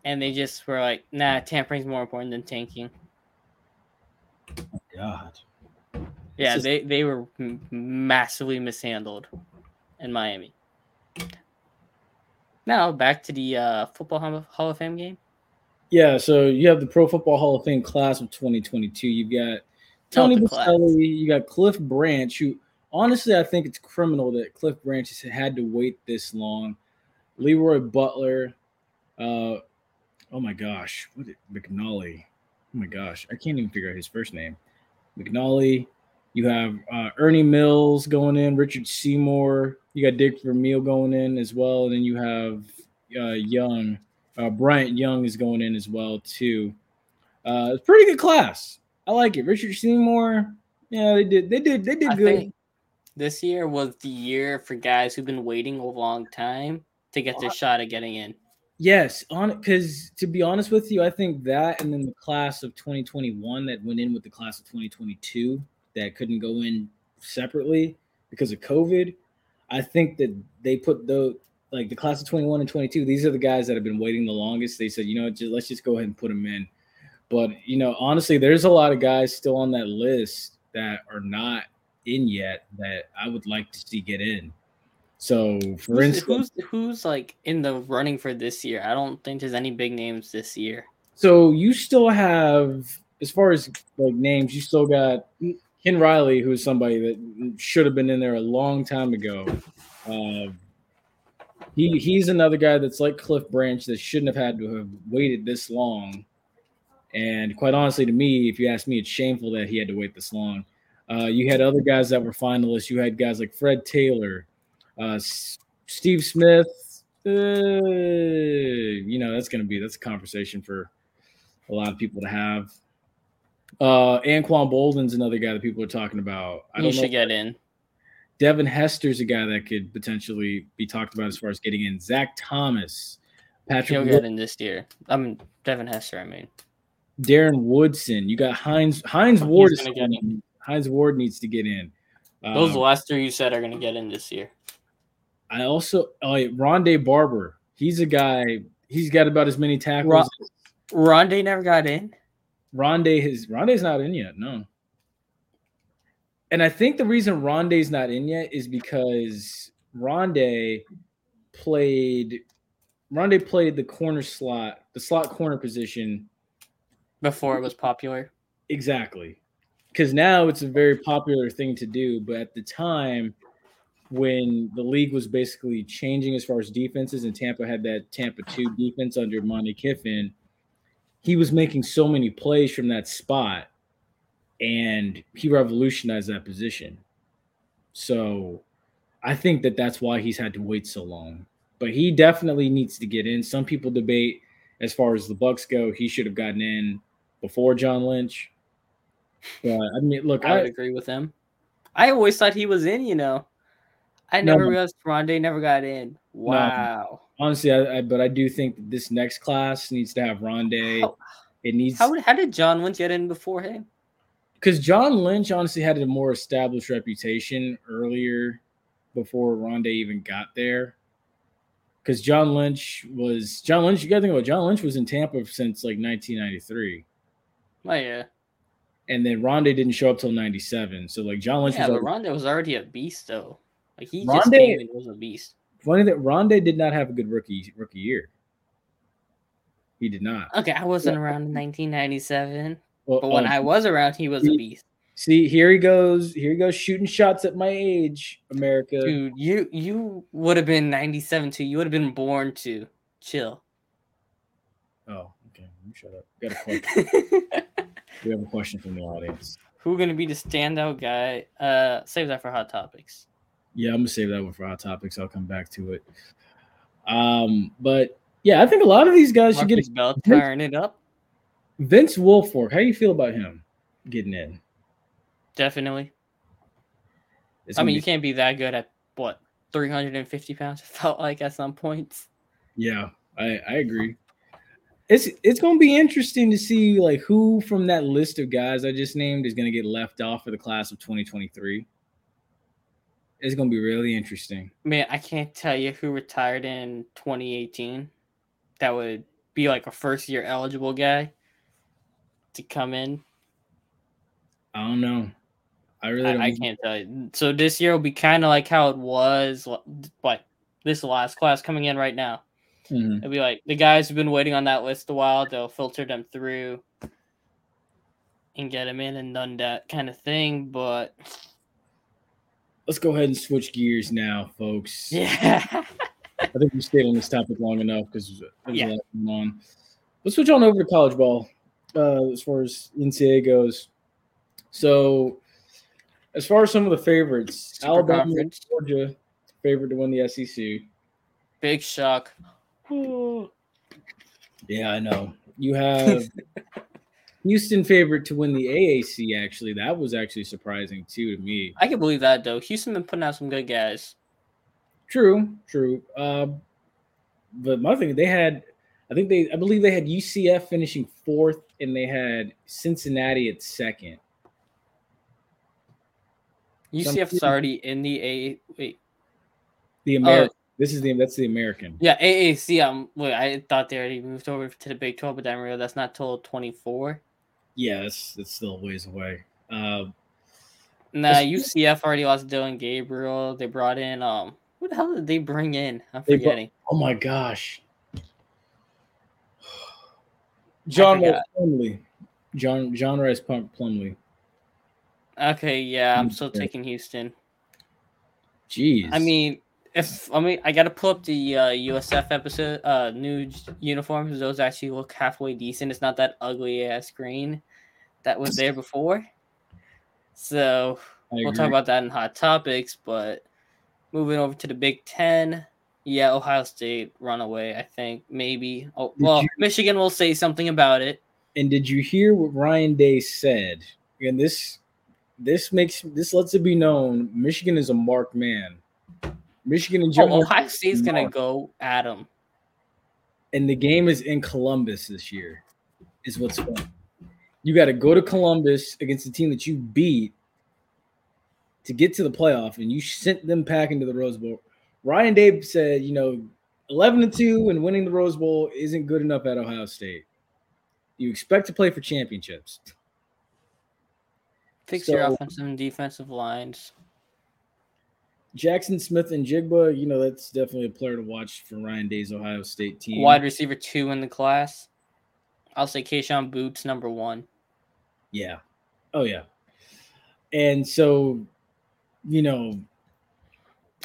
And they just were like, nah, tampering's more important than tanking. God. Yeah, is- they, they were massively mishandled in Miami. Now back to the uh, football Hall of Fame game. Yeah, so you have the Pro Football Hall of Fame class of 2022. You've got Tony. Boselli, you got Cliff Branch, who honestly I think it's criminal that Cliff Branch has had to wait this long. Leroy Butler, uh, oh my gosh, what McNally? Oh my gosh, I can't even figure out his first name. McNally. You have uh, Ernie Mills going in, Richard Seymour. You got Dick Vermeil going in as well, and then you have uh, Young. Uh, Bryant Young is going in as well too. Uh, it's pretty good class. I like it. Richard Seymour. Yeah, they did. They did. They did I good. this year was the year for guys who've been waiting a long time to get their uh, shot at getting in. Yes, on because to be honest with you, I think that and then the class of 2021 that went in with the class of 2022 that couldn't go in separately because of COVID. I think that they put the like the class of 21 and 22. These are the guys that have been waiting the longest. They said, you know, just, let's just go ahead and put them in. But you know, honestly, there's a lot of guys still on that list that are not in yet that I would like to see get in. So, for Who's, instance, who's who's like in the running for this year? I don't think there's any big names this year. So you still have, as far as like names, you still got Ken Riley, who is somebody that should have been in there a long time ago. Uh, he he's another guy that's like Cliff Branch that shouldn't have had to have waited this long. And quite honestly, to me, if you ask me, it's shameful that he had to wait this long. Uh, you had other guys that were finalists. You had guys like Fred Taylor, uh, S- Steve Smith. Uh, you know, that's going to be that's a conversation for a lot of people to have. Uh, Anquan Boldin's another guy that people are talking about. I know. should get in. Devin Hester's a guy that could potentially be talked about as far as getting in. Zach Thomas, Patrick, He'll get in this year. I mean Devin Hester. I mean, Darren Woodson. You got Hines. Hines Ward is gonna get in. Hines Ward needs to get in. those Um, last three you said are gonna get in this year. I also yeah, Rondé Barber. He's a guy. He's got about as many tackles. Ron- Rondé never got in. Rondé his Rondé's not in yet. No. And I think the reason Rondé's not in yet is because Rondé played Rondé played the corner slot, the slot corner position before it was popular. exactly. Because now it's a very popular thing to do, but at the time when the league was basically changing as far as defenses and Tampa had that Tampa 2 defense under Monte Kiffin, he was making so many plays from that spot and he revolutionized that position. So I think that that's why he's had to wait so long. But he definitely needs to get in. Some people debate as far as the Bucks go, he should have gotten in before John Lynch. But I mean, look, I would I, agree with him. I always thought he was in. You know, I No. never realized Rondé never got in. Wow. honestly, I, I but I do think that this next class needs to have Rondé. How- It needs How, how did John Lynch get in before him? because John Lynch honestly had a more established reputation earlier before Rondé even got there. Because John Lynch was John Lynch, you gotta think about John Lynch was in Tampa since like 1993. Oh yeah, And then Rondé didn't show up till 97. So like John Lynch yeah, was but already- Rondé was already a beast though. Like he just came and was a beast. funny that Rondé did not have a good rookie rookie year. He did not. Okay, I wasn't around in 1997, Well, but when um, I was around, he was a beast. see, here he goes. Here he goes shooting shots at my age, America. Dude, you you would have been 97 too. You would have been born to chill. Oh, okay. You shut up. Got a question. we have a question from the audience. Who gonna be the standout guy? Uh, save that for hot topics. Yeah, I'm gonna save that one for hot topics. I'll come back to it. Um, but yeah, I think a lot of these guys should get Markquese Bell turn it up. Vince Wilfork. How do you feel about him getting in? Definitely. I mean, be- you can't be that good at what 350 pounds. It felt like at some points. Yeah, I, I agree. It's it's gonna be interesting to see like who from that list of guys I just named is gonna get left off for the class of 2023. It's gonna be really interesting. Man, I can't tell you who retired in 2018. That would be like a first year eligible guy to come in. I don't know. I really don't I, I can't tell you. So this year will be kind of like how it was, like this last class coming in right now. Mhm. It'll be like the guys who've been waiting on that list a while. They'll filter them through and get them in and done that kind of thing. But Let's go ahead and switch gears now, folks. yeah, I think we stayed on this topic long enough because there's Yeah. a lot going on. Let's switch on over to college ball uh, as far as NCAA goes. So, as far as some of the favorites, Super Alabama. Georgia, favorite to win the SEC. big shock. Yeah, I know. You have Houston favorite to win the AAC. Actually, that was actually surprising too to me. I can believe that though. Houston been putting out some good guys. True, true. Uh, but my thing, they had, I think they, I believe they had UCF finishing fourth, and they had Cincinnati at second. UCF's already in the A. Wait, The American. This is the that's the American. yeah, AAC. Um, wait, I thought they already moved over to the Big Twelve, but then real. that's not till twenty four. Yeah, that's that's still a ways away. Uh, Nah, UCF already lost Dillon Gabriel. They brought in um, who the hell did they bring in? I'm They brought- forgetting. oh my gosh, John Rhys. Plumlee, John John Rhys Plum- Plumlee. Okay, yeah, I'm still taking Houston. Jeez, I mean, if I mean, I gotta pull up the uh, USF episode, uh, new uniforms. Those actually look halfway decent. It's not that ugly ass green that was there before. So we'll talk about that in hot topics. But moving over to the Big Ten, yeah, Ohio State runaway. I think maybe. Oh, well, you- Michigan will say something about it. And did you hear what Ryan Day said? And this this makes this lets it be known Michigan is a marked man. Michigan and Jim Oh, Ohio State's gonna go at them. and the game is in Columbus this year. Is what's fun. You got to go to Columbus against the team that you beat to get to the playoff, and you sent them packing to the Rose Bowl. Ryan Day said, you know, eleven to two and winning the Rose Bowl isn't good enough at Ohio State. You expect to play for championships. Fix your offensive and defensive lines. Jaxon Smith-Njigba, you know, that's definitely a player to watch for Ryan Day's Ohio State team. Wide receiver two in the class. I'll say Kayshon Boutte number one. Yeah. Oh yeah. And so, you know,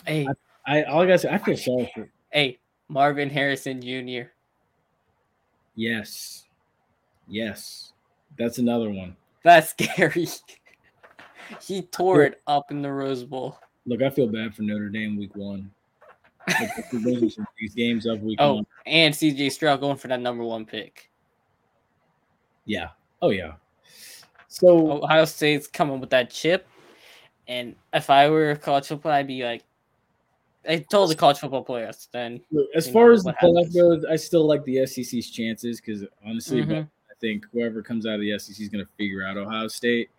Hey, I all I gotta say, I feel sorry for hey, Marvin Harrison Jr. yes. Yes. That's another one. That's scary. he tore it up in the Rose Bowl. Look, I feel bad for Notre Dame week one. Like, they're losing some of these games up week Oh, one. and CJ Stroud going for that number one pick. Yeah. Oh yeah. So Ohio State's coming with that chip. And if I were a college football, I'd be like, I told the college football players then. Look, as far know, as the playoff goes, I still like the SEC's chances because honestly, Mhm. I think whoever comes out of the SEC is going to figure out Ohio State.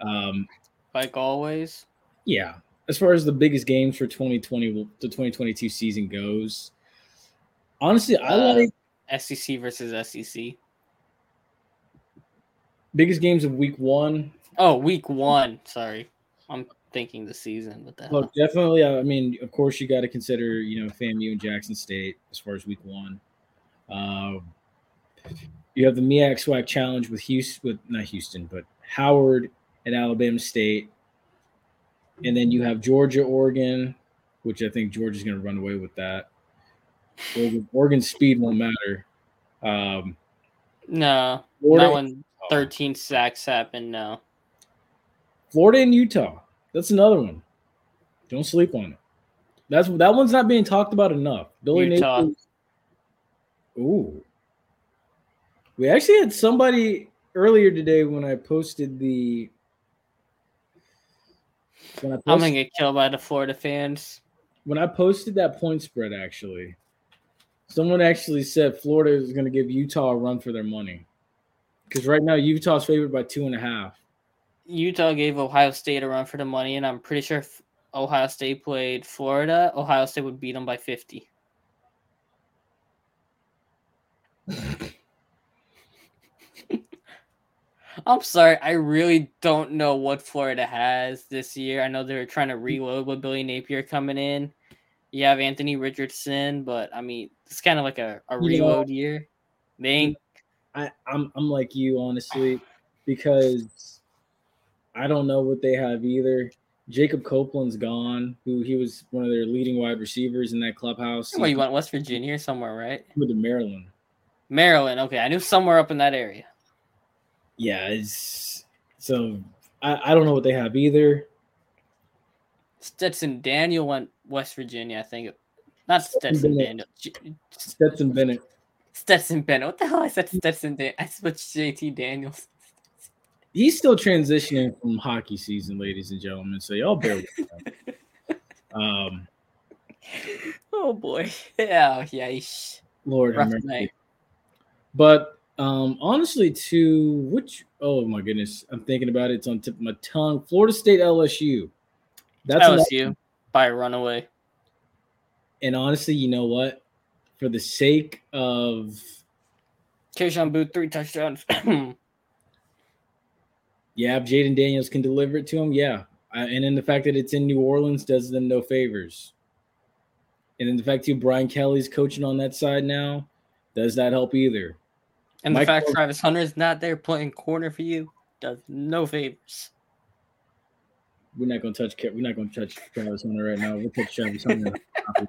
Um, Like always. yeah, as far as the biggest games for 2020, the 2022 season goes, honestly, I Uh, like SEC versus SEC. biggest games of week one. Oh, week one. Sorry. I'm thinking the season. What the hell? Look, definitely. I mean, of course, you got to consider, you know, FAMU and Jackson State as far as week one. Um, you have the MEAC SWAC challenge with Houston, with not Houston, but Howard and Alabama State, and then you have Georgia, Oregon, which I think Georgia's going to run away with that. Oregon, Oregon's speed won't matter. Um, no. Florida, Not when 13 sacks happened. No. Florida and Utah. That's another one. Don't sleep on it. That's that one's not being talked about enough. Billy Utah. Napier's- Ooh. We actually had somebody earlier today when I posted the when I I'm going to get killed by the Florida fans. when I posted that point spread actually. Someone actually said Florida is going to give Utah a run for their money. Because right now Utah's favored by two and a half. Utah gave Ohio State a run for the money, and I'm pretty sure if Ohio State played Florida, Ohio State would beat them by 50. I'm sorry, I really don't know what Florida has this year. I know they're trying to mm. reload with Billy Napier coming in. You have Anthony Richardson, but I mean, it's kind of like a, a You know- reload year. They ain't I, I'm I'm like you honestly because I don't know what they have either. Jacob Copeland's gone, who he was one of their leading wide receivers in that clubhouse. well, you went West Virginia or somewhere, right? with the Maryland. Maryland. Okay, I knew somewhere up in that area. Yeah, it's so I, I don't know what they have either. Stetson Daniel went West Virginia, I think. Not Stetson Stetson. Daniel. Stetson Bennett. Stetson Bennett. What the hell? I said Stetson Daniel. I switched JT Daniels. He's still transitioning from hockey season, ladies and gentlemen. So y'all bear with him. Um, Oh boy. Yeah, yeah. Lord have Rough mercy. night. But um, honestly, to which oh my goodness, I'm thinking about it. It's on tip of my tongue. Florida State LSU. That's another- LSU by a runaway. and honestly, you know what? For the sake of Kayshon Boutte, three touchdowns. yeah, if Jayden Daniels can deliver it to him, yeah. I, and then the fact that it's in New Orleans does them no favors. And then the fact too, Brian Kelly's coaching on that side now, does that help either? And the fact Travis is not there playing corner for you does no favors. We're not gonna touch. We're not gonna touch Travis Hunter right now. We'll touch Travis Hunter.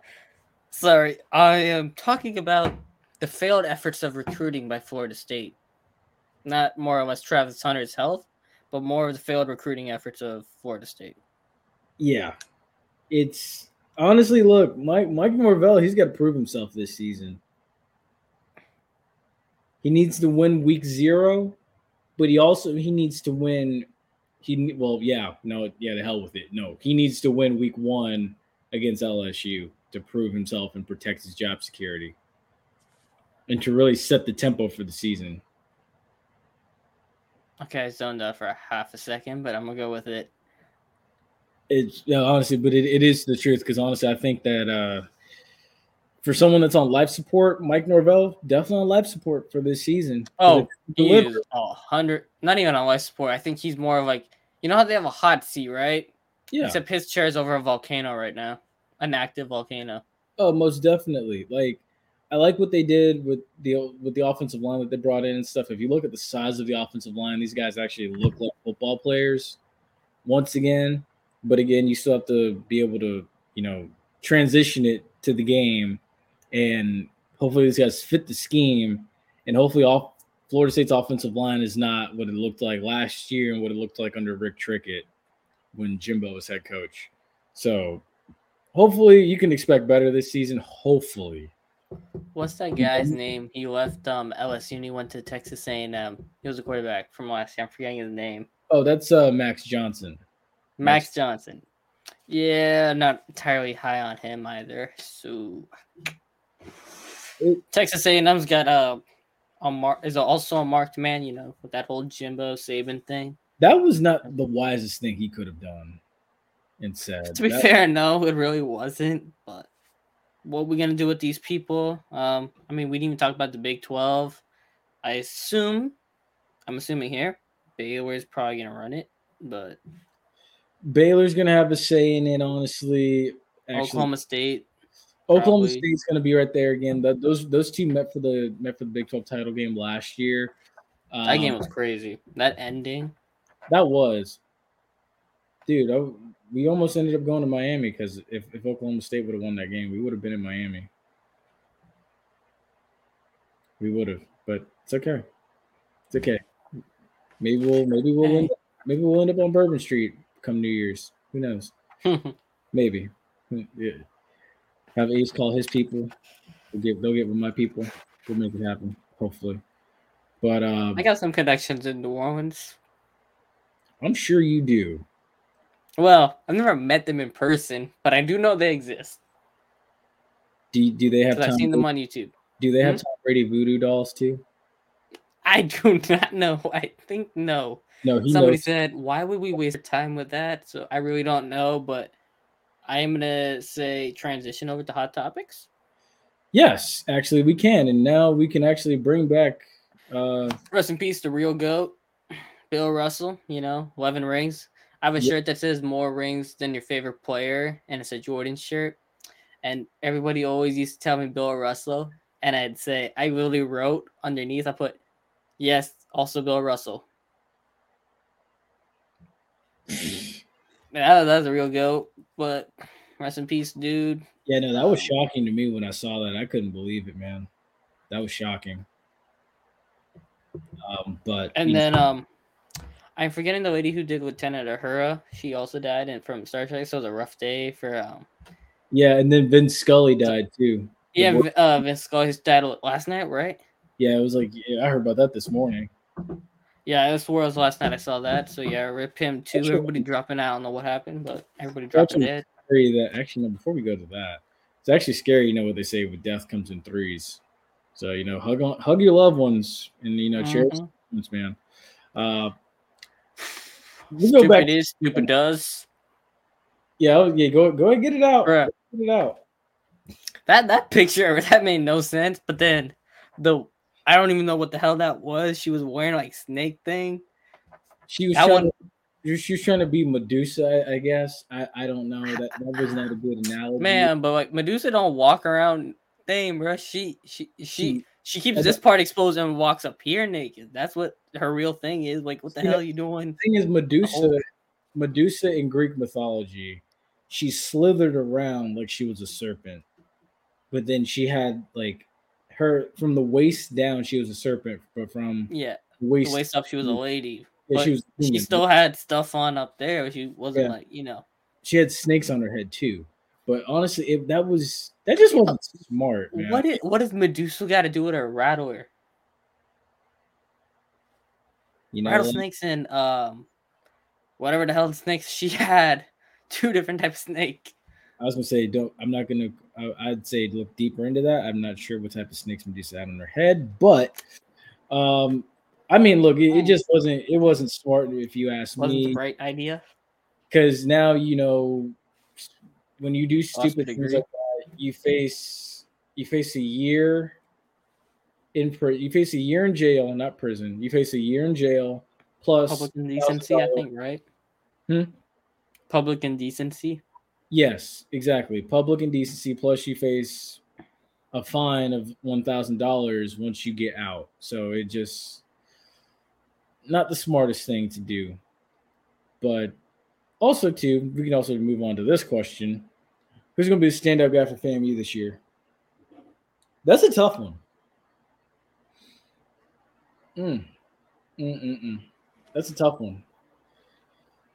Sorry, I am talking about the failed efforts of recruiting by Florida State. Not more or less Travis Hunter's health, but more of the failed recruiting efforts of Florida State. yeah, it's honestly look, Mike Mike Norvell. He's got to prove himself this season. He needs to win week zero, but he also he needs to win. He well, yeah, no, yeah, the hell with it. No, he needs to win week one against LSU to prove himself and protect his job security, and to really set the tempo for the season. Okay, I zoned out for a half a second, but I'm gonna go with it. It's yeah, honestly, but it, it is the truth because honestly, I think that uh for someone that's on life support, Mike Norvell definitely on life support for this season. Oh, is a hundred, not even on life support. I think he's more like, you know how they have a hot seat, right? yeah, Except his chair is over a volcano right now, an active volcano. oh, most definitely. Like, I like what they did with the with the offensive line that they brought in and stuff. If you look at the size of the offensive line, these guys actually look like football players. Once again, but again, you still have to be able to, you know, transition it to the game, and hopefully these guys fit the scheme, and hopefully all Florida State's offensive line is not what it looked like last year and what it looked like under Rick Trickett when Jimbo was head coach. So hopefully you can expect better this season. Hopefully. What's that guy's name? He left um LSU and he went to Texas A&M. He was a quarterback from last year. I'm forgetting his name. Oh, that's uh Max Johnson. Max Johnson. Yeah, not entirely high on him either. So It- Texas A&M's got a, a mar- is also a marked man, you know, with that whole Jimbo Saban thing. That was not the wisest thing he could have done and said. To be That- fair, no, it really wasn't. But what we gonna do with these people? Um, I mean, we didn't even talk about the Big Twelve. I assume, I'm assuming here, Baylor is probably gonna run it, but Baylor's gonna have a say in it. Honestly, actually, Oklahoma State, Oklahoma probably. State's gonna be right there again. That those those two met for the met for the Big Twelve title game last year. that game Um, was crazy. That ending, That was, dude. I, we almost ended up going to Miami because if, if Oklahoma State would have won that game, we would have been in Miami. We would have, but it's okay. It's okay. Maybe we'll maybe we'll end up, maybe we'll end up on Bourbon Street come New Year's. Who knows? Maybe. Yeah. Have Ace call his people. They'll get they'll get with my people. We'll make it happen. Hopefully. But um, I got some connections in New Orleans. I'm sure you do. Well, I've never met them in person, but I do know they exist Do, do they have I've seen them on YouTube. Do they have Hmm? Tom Brady voodoo dolls too? I do not know. I think no. No, Somebody knows. said, "Why would we waste time with that?" So I really don't know, but I am gonna say transition over to hot topics. Yes, actually, we can, and now we can actually bring back. Uh, Rest in peace, the real goat, Bill Russell. You know, eleven rings. I have a Yeah. shirt that says "More rings than your favorite player," and it's a Jordan shirt. And everybody always used to tell me Bill Russell, and I'd say I really wrote underneath. I put, "Yes, also Bill Russell." That, that's a real goat, but rest in peace, dude. yeah, no, that was shocking to me when I saw that. I couldn't believe it, man. That was shocking. Um, but And you know, then um I'm forgetting the lady who did Lieutenant Uhura. She also died and from Star Trek, so it was a rough day for um yeah, and then Vince Scully died too. Yeah, boy- uh Vince Scully died last night, right? yeah, it was like yeah, I heard about that this morning. Yeah, this was last night I saw that. So yeah, rip him too. Actually- Everybody dropping out. I don't know what happened, but everybody dropping dead. Scary that actually, no, before we go to that, it's actually scary. You know what they say with death comes in threes. So you know, hug on, hug your loved ones, and you know, cherish Mhm. moments, man. Uh, we go Stupid back. is, stupid does. Yeah, oh, yeah. Go go ahead, get it out. Bruh. Get it out. That that picture that made no sense. But then the I don't even know what the hell that was. She was wearing like snake thing. She was That trying one- to, she was trying to be Medusa, I, guess. I, I don't know. That that was not a good analogy. Man, but like Medusa don't walk around thing, bro. She she she She- she keeps this part exposed and walks up here naked. That's what her real thing is. Like, what the hell are you doing? The thing is, Medusa, whole- Medusa in Greek mythology, she slithered around like she was a serpent, but then she had like her from the waist down, she was a serpent, but from Yeah, waist, waist up, she was a lady. yeah, but she was She still had stuff on up there. She wasn't Yeah. like you know. she had snakes on her head too. But honestly, if that was that just wasn't smart, man. What is what does Medusa got to do with her rattler? you know, Rattlesnakes and um, whatever the hell the snakes she had, two different types of snake. I was gonna say, don't. I'm not gonna. I, I'd say look deeper into that. I'm not sure what type of snakes Medusa had on her head, but um, I mean, look, it, it just wasn't. It wasn't smart if you ask Wasn't the me. right idea. Because now you know when you do stupid things like that, you face you face a year in prison. You face a year in jail, not prison. You face a year in jail plus Public indecency, I think, right? Hmm? Public indecency. Yes, exactly. Public indecency plus you face a fine of one thousand dollars once you get out. So it just not the smartest thing to do. But also too, we can also move on to this question. Who's gonna be the standout guy for FAMU this year? That's a tough one. Mm. Mm-mm-mm. That's a tough one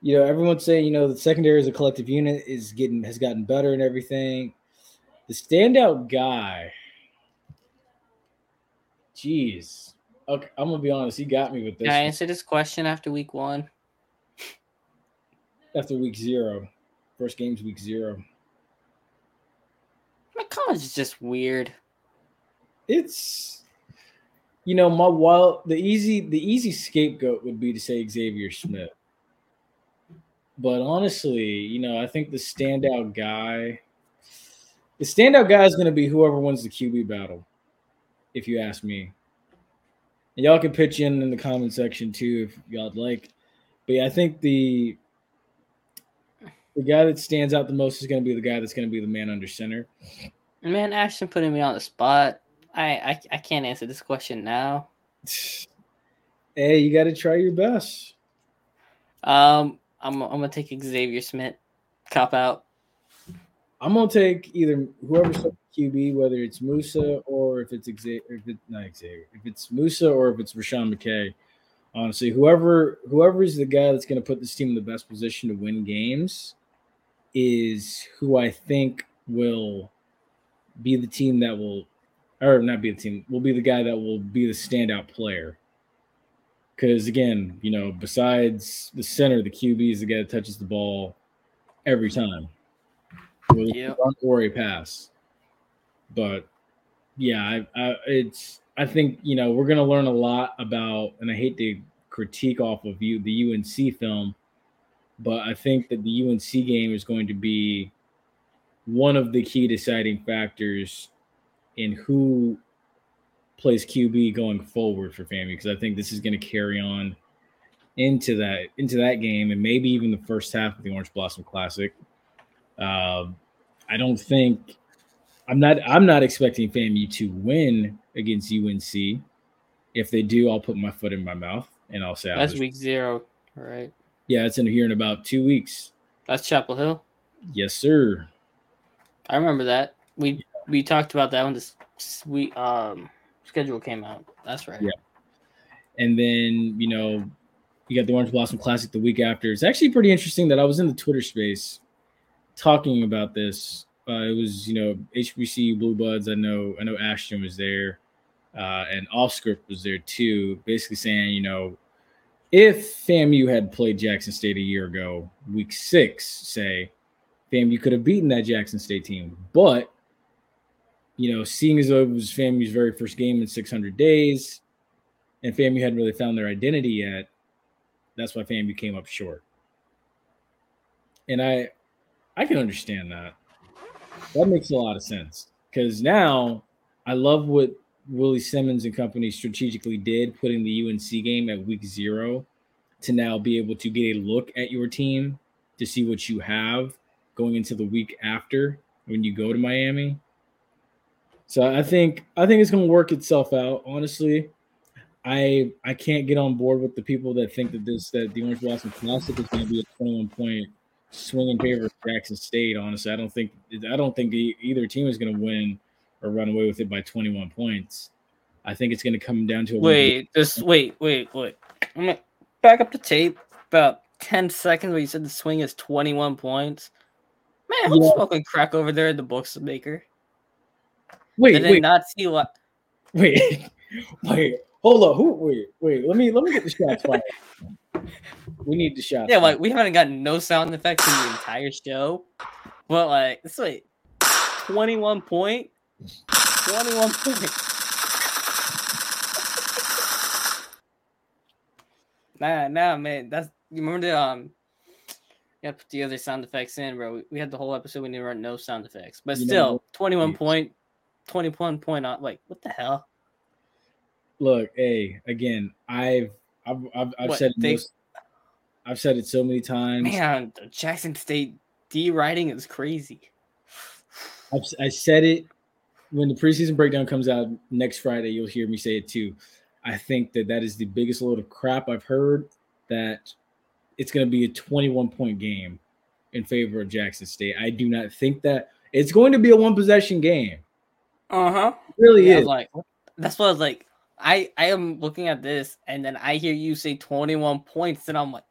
you know, everyone's saying, you know, the secondary as a collective unit is getting has gotten better and everything. The standout guy, jeez. Okay, I'm gonna be honest. He got me with this Can I answer this question after week one? after week zero. First game's week zero. My college is just weird. It's you know my while the easy the easy scapegoat would be to say Xavier Smith. But honestly, you know, I think the standout guy, the standout guy is going to be whoever wins the QB battle, if you ask me. And y'all can pitch in in the comment section too if y'all'd like. But yeah, I think the the guy that stands out the most is going to be the guy that's going to be the man under center. Man, Ashton putting me on the spot. I I, I can't answer this question now. Hey, you got to try your best. Um, I'm I'm gonna take Xavier Smith. Cop out. I'm gonna take either whoever's QB, whether it's Musa or if it's Xavier, if it's not Xavier, if it's Musa or if it's Rashawn McKay. Honestly, whoever whoever is the guy that's gonna put this team in the best position to win games is who I think will be the team that will, or not be the team, will be the guy that will be the standout player. Because again, you know, besides the center, the QB is the guy that touches the ball every time, whether Yep. or a pass. But yeah, I, I, it's I think you know we're gonna learn a lot about, and I hate to critique off of you the UNC film, but I think that the UNC game is going to be one of the key deciding factors in who plays QB going forward for FAMU because I think this is going to carry on into that into that game and maybe even the first half of the Orange Blossom Classic. Um, I don't think I'm not I'm not expecting FAMU to win against UNC. If they do, I'll put my foot in my mouth and I'll say, That's was- week zero. All right. yeah, it's in here in about two weeks. That's Chapel Hill. Yes, sir. I remember that. We we talked about that one this we um schedule came out. That's right. Yeah. And then, you know, you got the Orange Blossom Classic the week after. It's actually pretty interesting that I was in the Twitter space talking about this. Uh, it was, you know, HBC Blue Buds. I know, I know Ashton was there, uh, and Offscript was there too. Basically saying, you know, if FAMU had played Jackson State a year ago, week six, say, FAMU could have beaten that Jackson State team, but you know, seeing as though it was FAMU's very first game in 600 days, and FAMU hadn't really found their identity yet, that's why FAMU came up short. And I, I can understand that. That makes a lot of sense because now I love what Willie Simmons and company strategically did, putting the UNC game at week zero to now be able to get a look at your team to see what you have going into the week after when you go to Miami. So I think I think it's going to work itself out. Honestly, I I can't get on board with the people that think that this that the Orange Blossom Classic is going to be a 21 point swing in favor of Jackson State. Honestly, I don't think I don't think either team is going to win or run away with it by 21 points. I think it's going to come down to a Wait, just wait, wait, wait. I'm gonna back up the tape about 10 seconds where you said the swing is 21 points. Man, who's Yeah. smoking crack over there at the bookmaker? Wait, Did wait, not see what? wait, wait. Hold up. Who? Wait, wait. Let me let me get the shots fired. We need the shots. Yeah, fired. like we haven't gotten no sound effects in the entire show. But like, it's like 21 point, 21 point. Nah, nah, man. That's you remember the um. Yeah, put the other sound effects in, bro. We, had the whole episode. We didn't run no sound effects, but You still? 21 Yes. point, 21 point. On, like, what the hell? look, hey, again, I've I've I've, I've What, said it they- most, I've said it so many times. Man, Jackson State D writing is crazy. I've, I said it when the preseason breakdown comes out next Friday. You'll hear me say it too. I think that that is the biggest load of crap I've heard. That it's going to be a 21 point game in favor of Jackson State. I do not think that it's going to be a one possession game. Uh huh. Really Yeah, I is. was like, that's what I was like. I I am looking at this, and then I hear you say 21 points, and I'm like,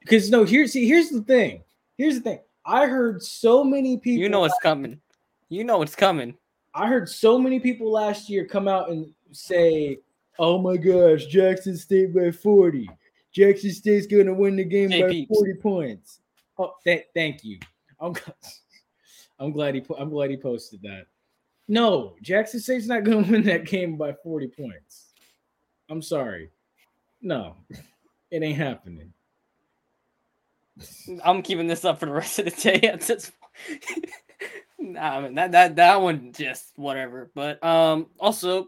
Because no, here's see, here's the thing. Here's the thing. I heard so many people. you know it's coming. You know it's coming. I heard so many people last year come out and say, "Oh my gosh, Jackson State by 40. Jackson State's going to win the game Hey, by peeps. 40 points." Oh, th- thank you. I'm gl- I'm glad he po- I'm glad he posted that. No, Jackson State's not going to win that game by 40 points. I'm sorry. No, it ain't happening. I'm keeping this up for the rest of the day. Nah, I mean, that that that one just whatever. But um, also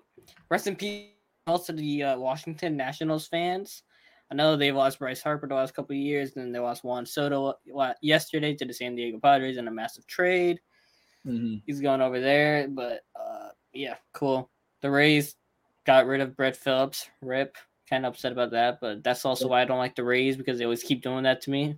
rest in peace also the uh, Washington Nationals fans. I know they've lost Bryce Harper the last couple of years, and they lost Juan Soto yesterday to the San Diego Padres in a massive trade. Mhm. He's going over there, but uh, yeah, cool. The Rays got rid of Brett Phillips. Rip. Kind of upset about that, but that's also why I don't like the Rays because they always keep doing that to me.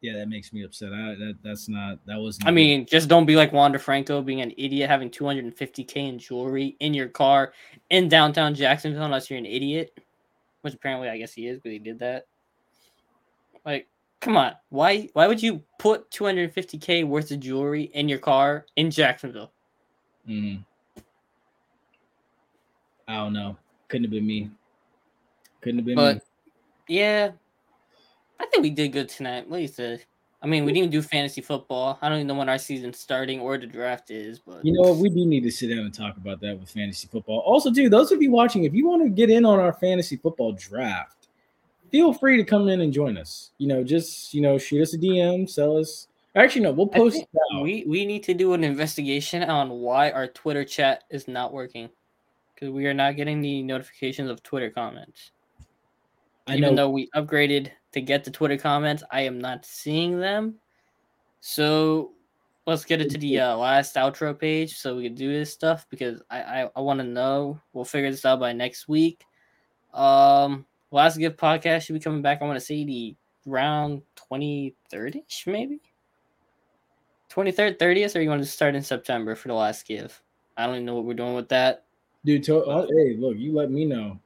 Yeah, that makes me upset. I, that that's not that wasn't. I mean, just don't be like Wander Franco, being an idiot, having 250k in jewelry in your car in downtown Jacksonville, unless you're an idiot. Which apparently, I guess he is, but he did that. Like, come on, why? Why would you put 250k worth of jewelry in your car in Jacksonville? Mhm. I don't know. Couldn't have been me. Couldn't have been me. But yeah, I think we did good tonight. What do you say? I mean, we didn't do fantasy football. I don't even know when our season's starting or the draft is, but You know what? We do need to sit down and talk about that with fantasy football. Also, too, those of you watching, if you want to get in on our fantasy football draft, feel free to come in and join us. You know, just you know, shoot us a DM, sell us. Actually, no, we'll post we we need to do an investigation on why our Twitter chat is not working because we are not getting the notifications of Twitter comments. I Even know. though we upgraded to get the Twitter comments, I am not seeing them. So let's get it to the uh, last outro page so we can do this stuff because I I, I want to know. We'll figure this out by next week. Um, last gift podcast should be coming back. I want to say the round twenty third ish maybe. 23rd, 30th, or you want to start in September for the last give? I don't even know what we're doing with that. Dude, to, oh, hey, look, you let me know,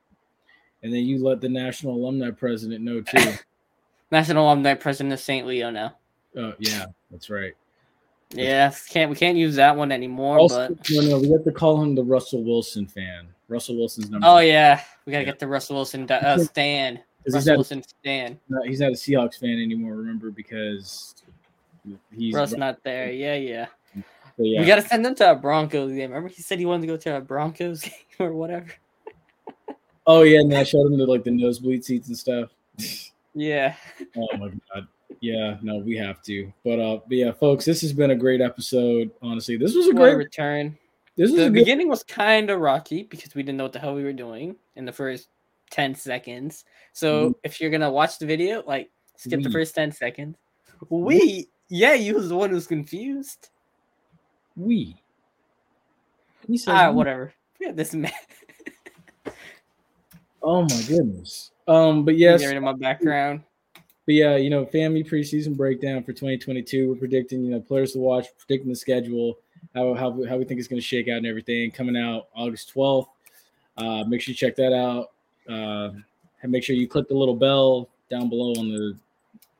and then you let the national alumni president know too. National Alumni President of St. Leo now. oh yeah, that's right. Yeah, can't we can't use that one anymore. Also, but no, no, we have to call him the Russell Wilson fan. Russell Wilson's number. oh yeah, we gotta Yeah. get the Russell Wilson uh, he's Russell not, Wilson stand. not- he's not a Seahawks fan anymore. Remember because he's Russ not there. Yeah, yeah. yeah. We gotta send him to a Broncos game. Remember he said he wanted to go to a Broncos game or whatever. Oh yeah, and I showed him the like the nosebleed seats and stuff. Yeah. Oh my god. Yeah, no, we have to. But uh but yeah, folks, this has been a great episode. Honestly, this was a What a great return. this was The good beginning was kind of rocky because we didn't know what the hell we were doing in the first 10 seconds. So Mhm. if you're to watch the video, like skip the first 10 seconds. We, yeah, you was the one who's confused. we. He said Ah, we. whatever. We got this man. Oh my goodness. Um, but Yes. yes, Get rid of my background. But yeah, you know, FAMU preseason breakdown for 2022. We're predicting, you know, players to watch, predicting the schedule, how how, how we think it's going to shake out and everything. Coming out August 12th. Uh, make sure you check that out. Uh, and make sure you click the little bell down below on the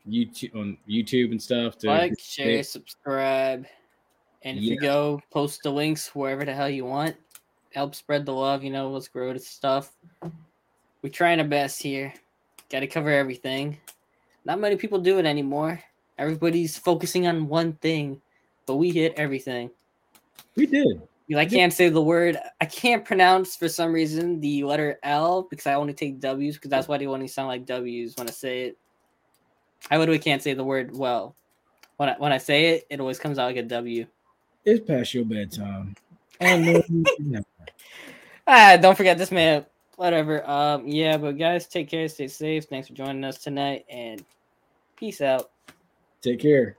YouTube on YouTube and stuff. To Like, share, subscribe. And if you go, post the links wherever the hell you want. Help spread the love, you know, let's grow this stuff. We're trying our best here. Got to cover everything. Not many people do it anymore. Everybody's focusing on one thing, but we hit everything. we did. You know, I can't say the word. I can't pronounce for some reason the letter L because I only take W's because that's why they only sound like W's when I say it. I literally can't say the word well. When I when I say it, it always comes out like a W. It's past your bedtime. No, no. Ah, don't forget this man. Whatever. Um, yeah, but guys, take care, stay safe. Thanks for joining us tonight, and peace out. Take care.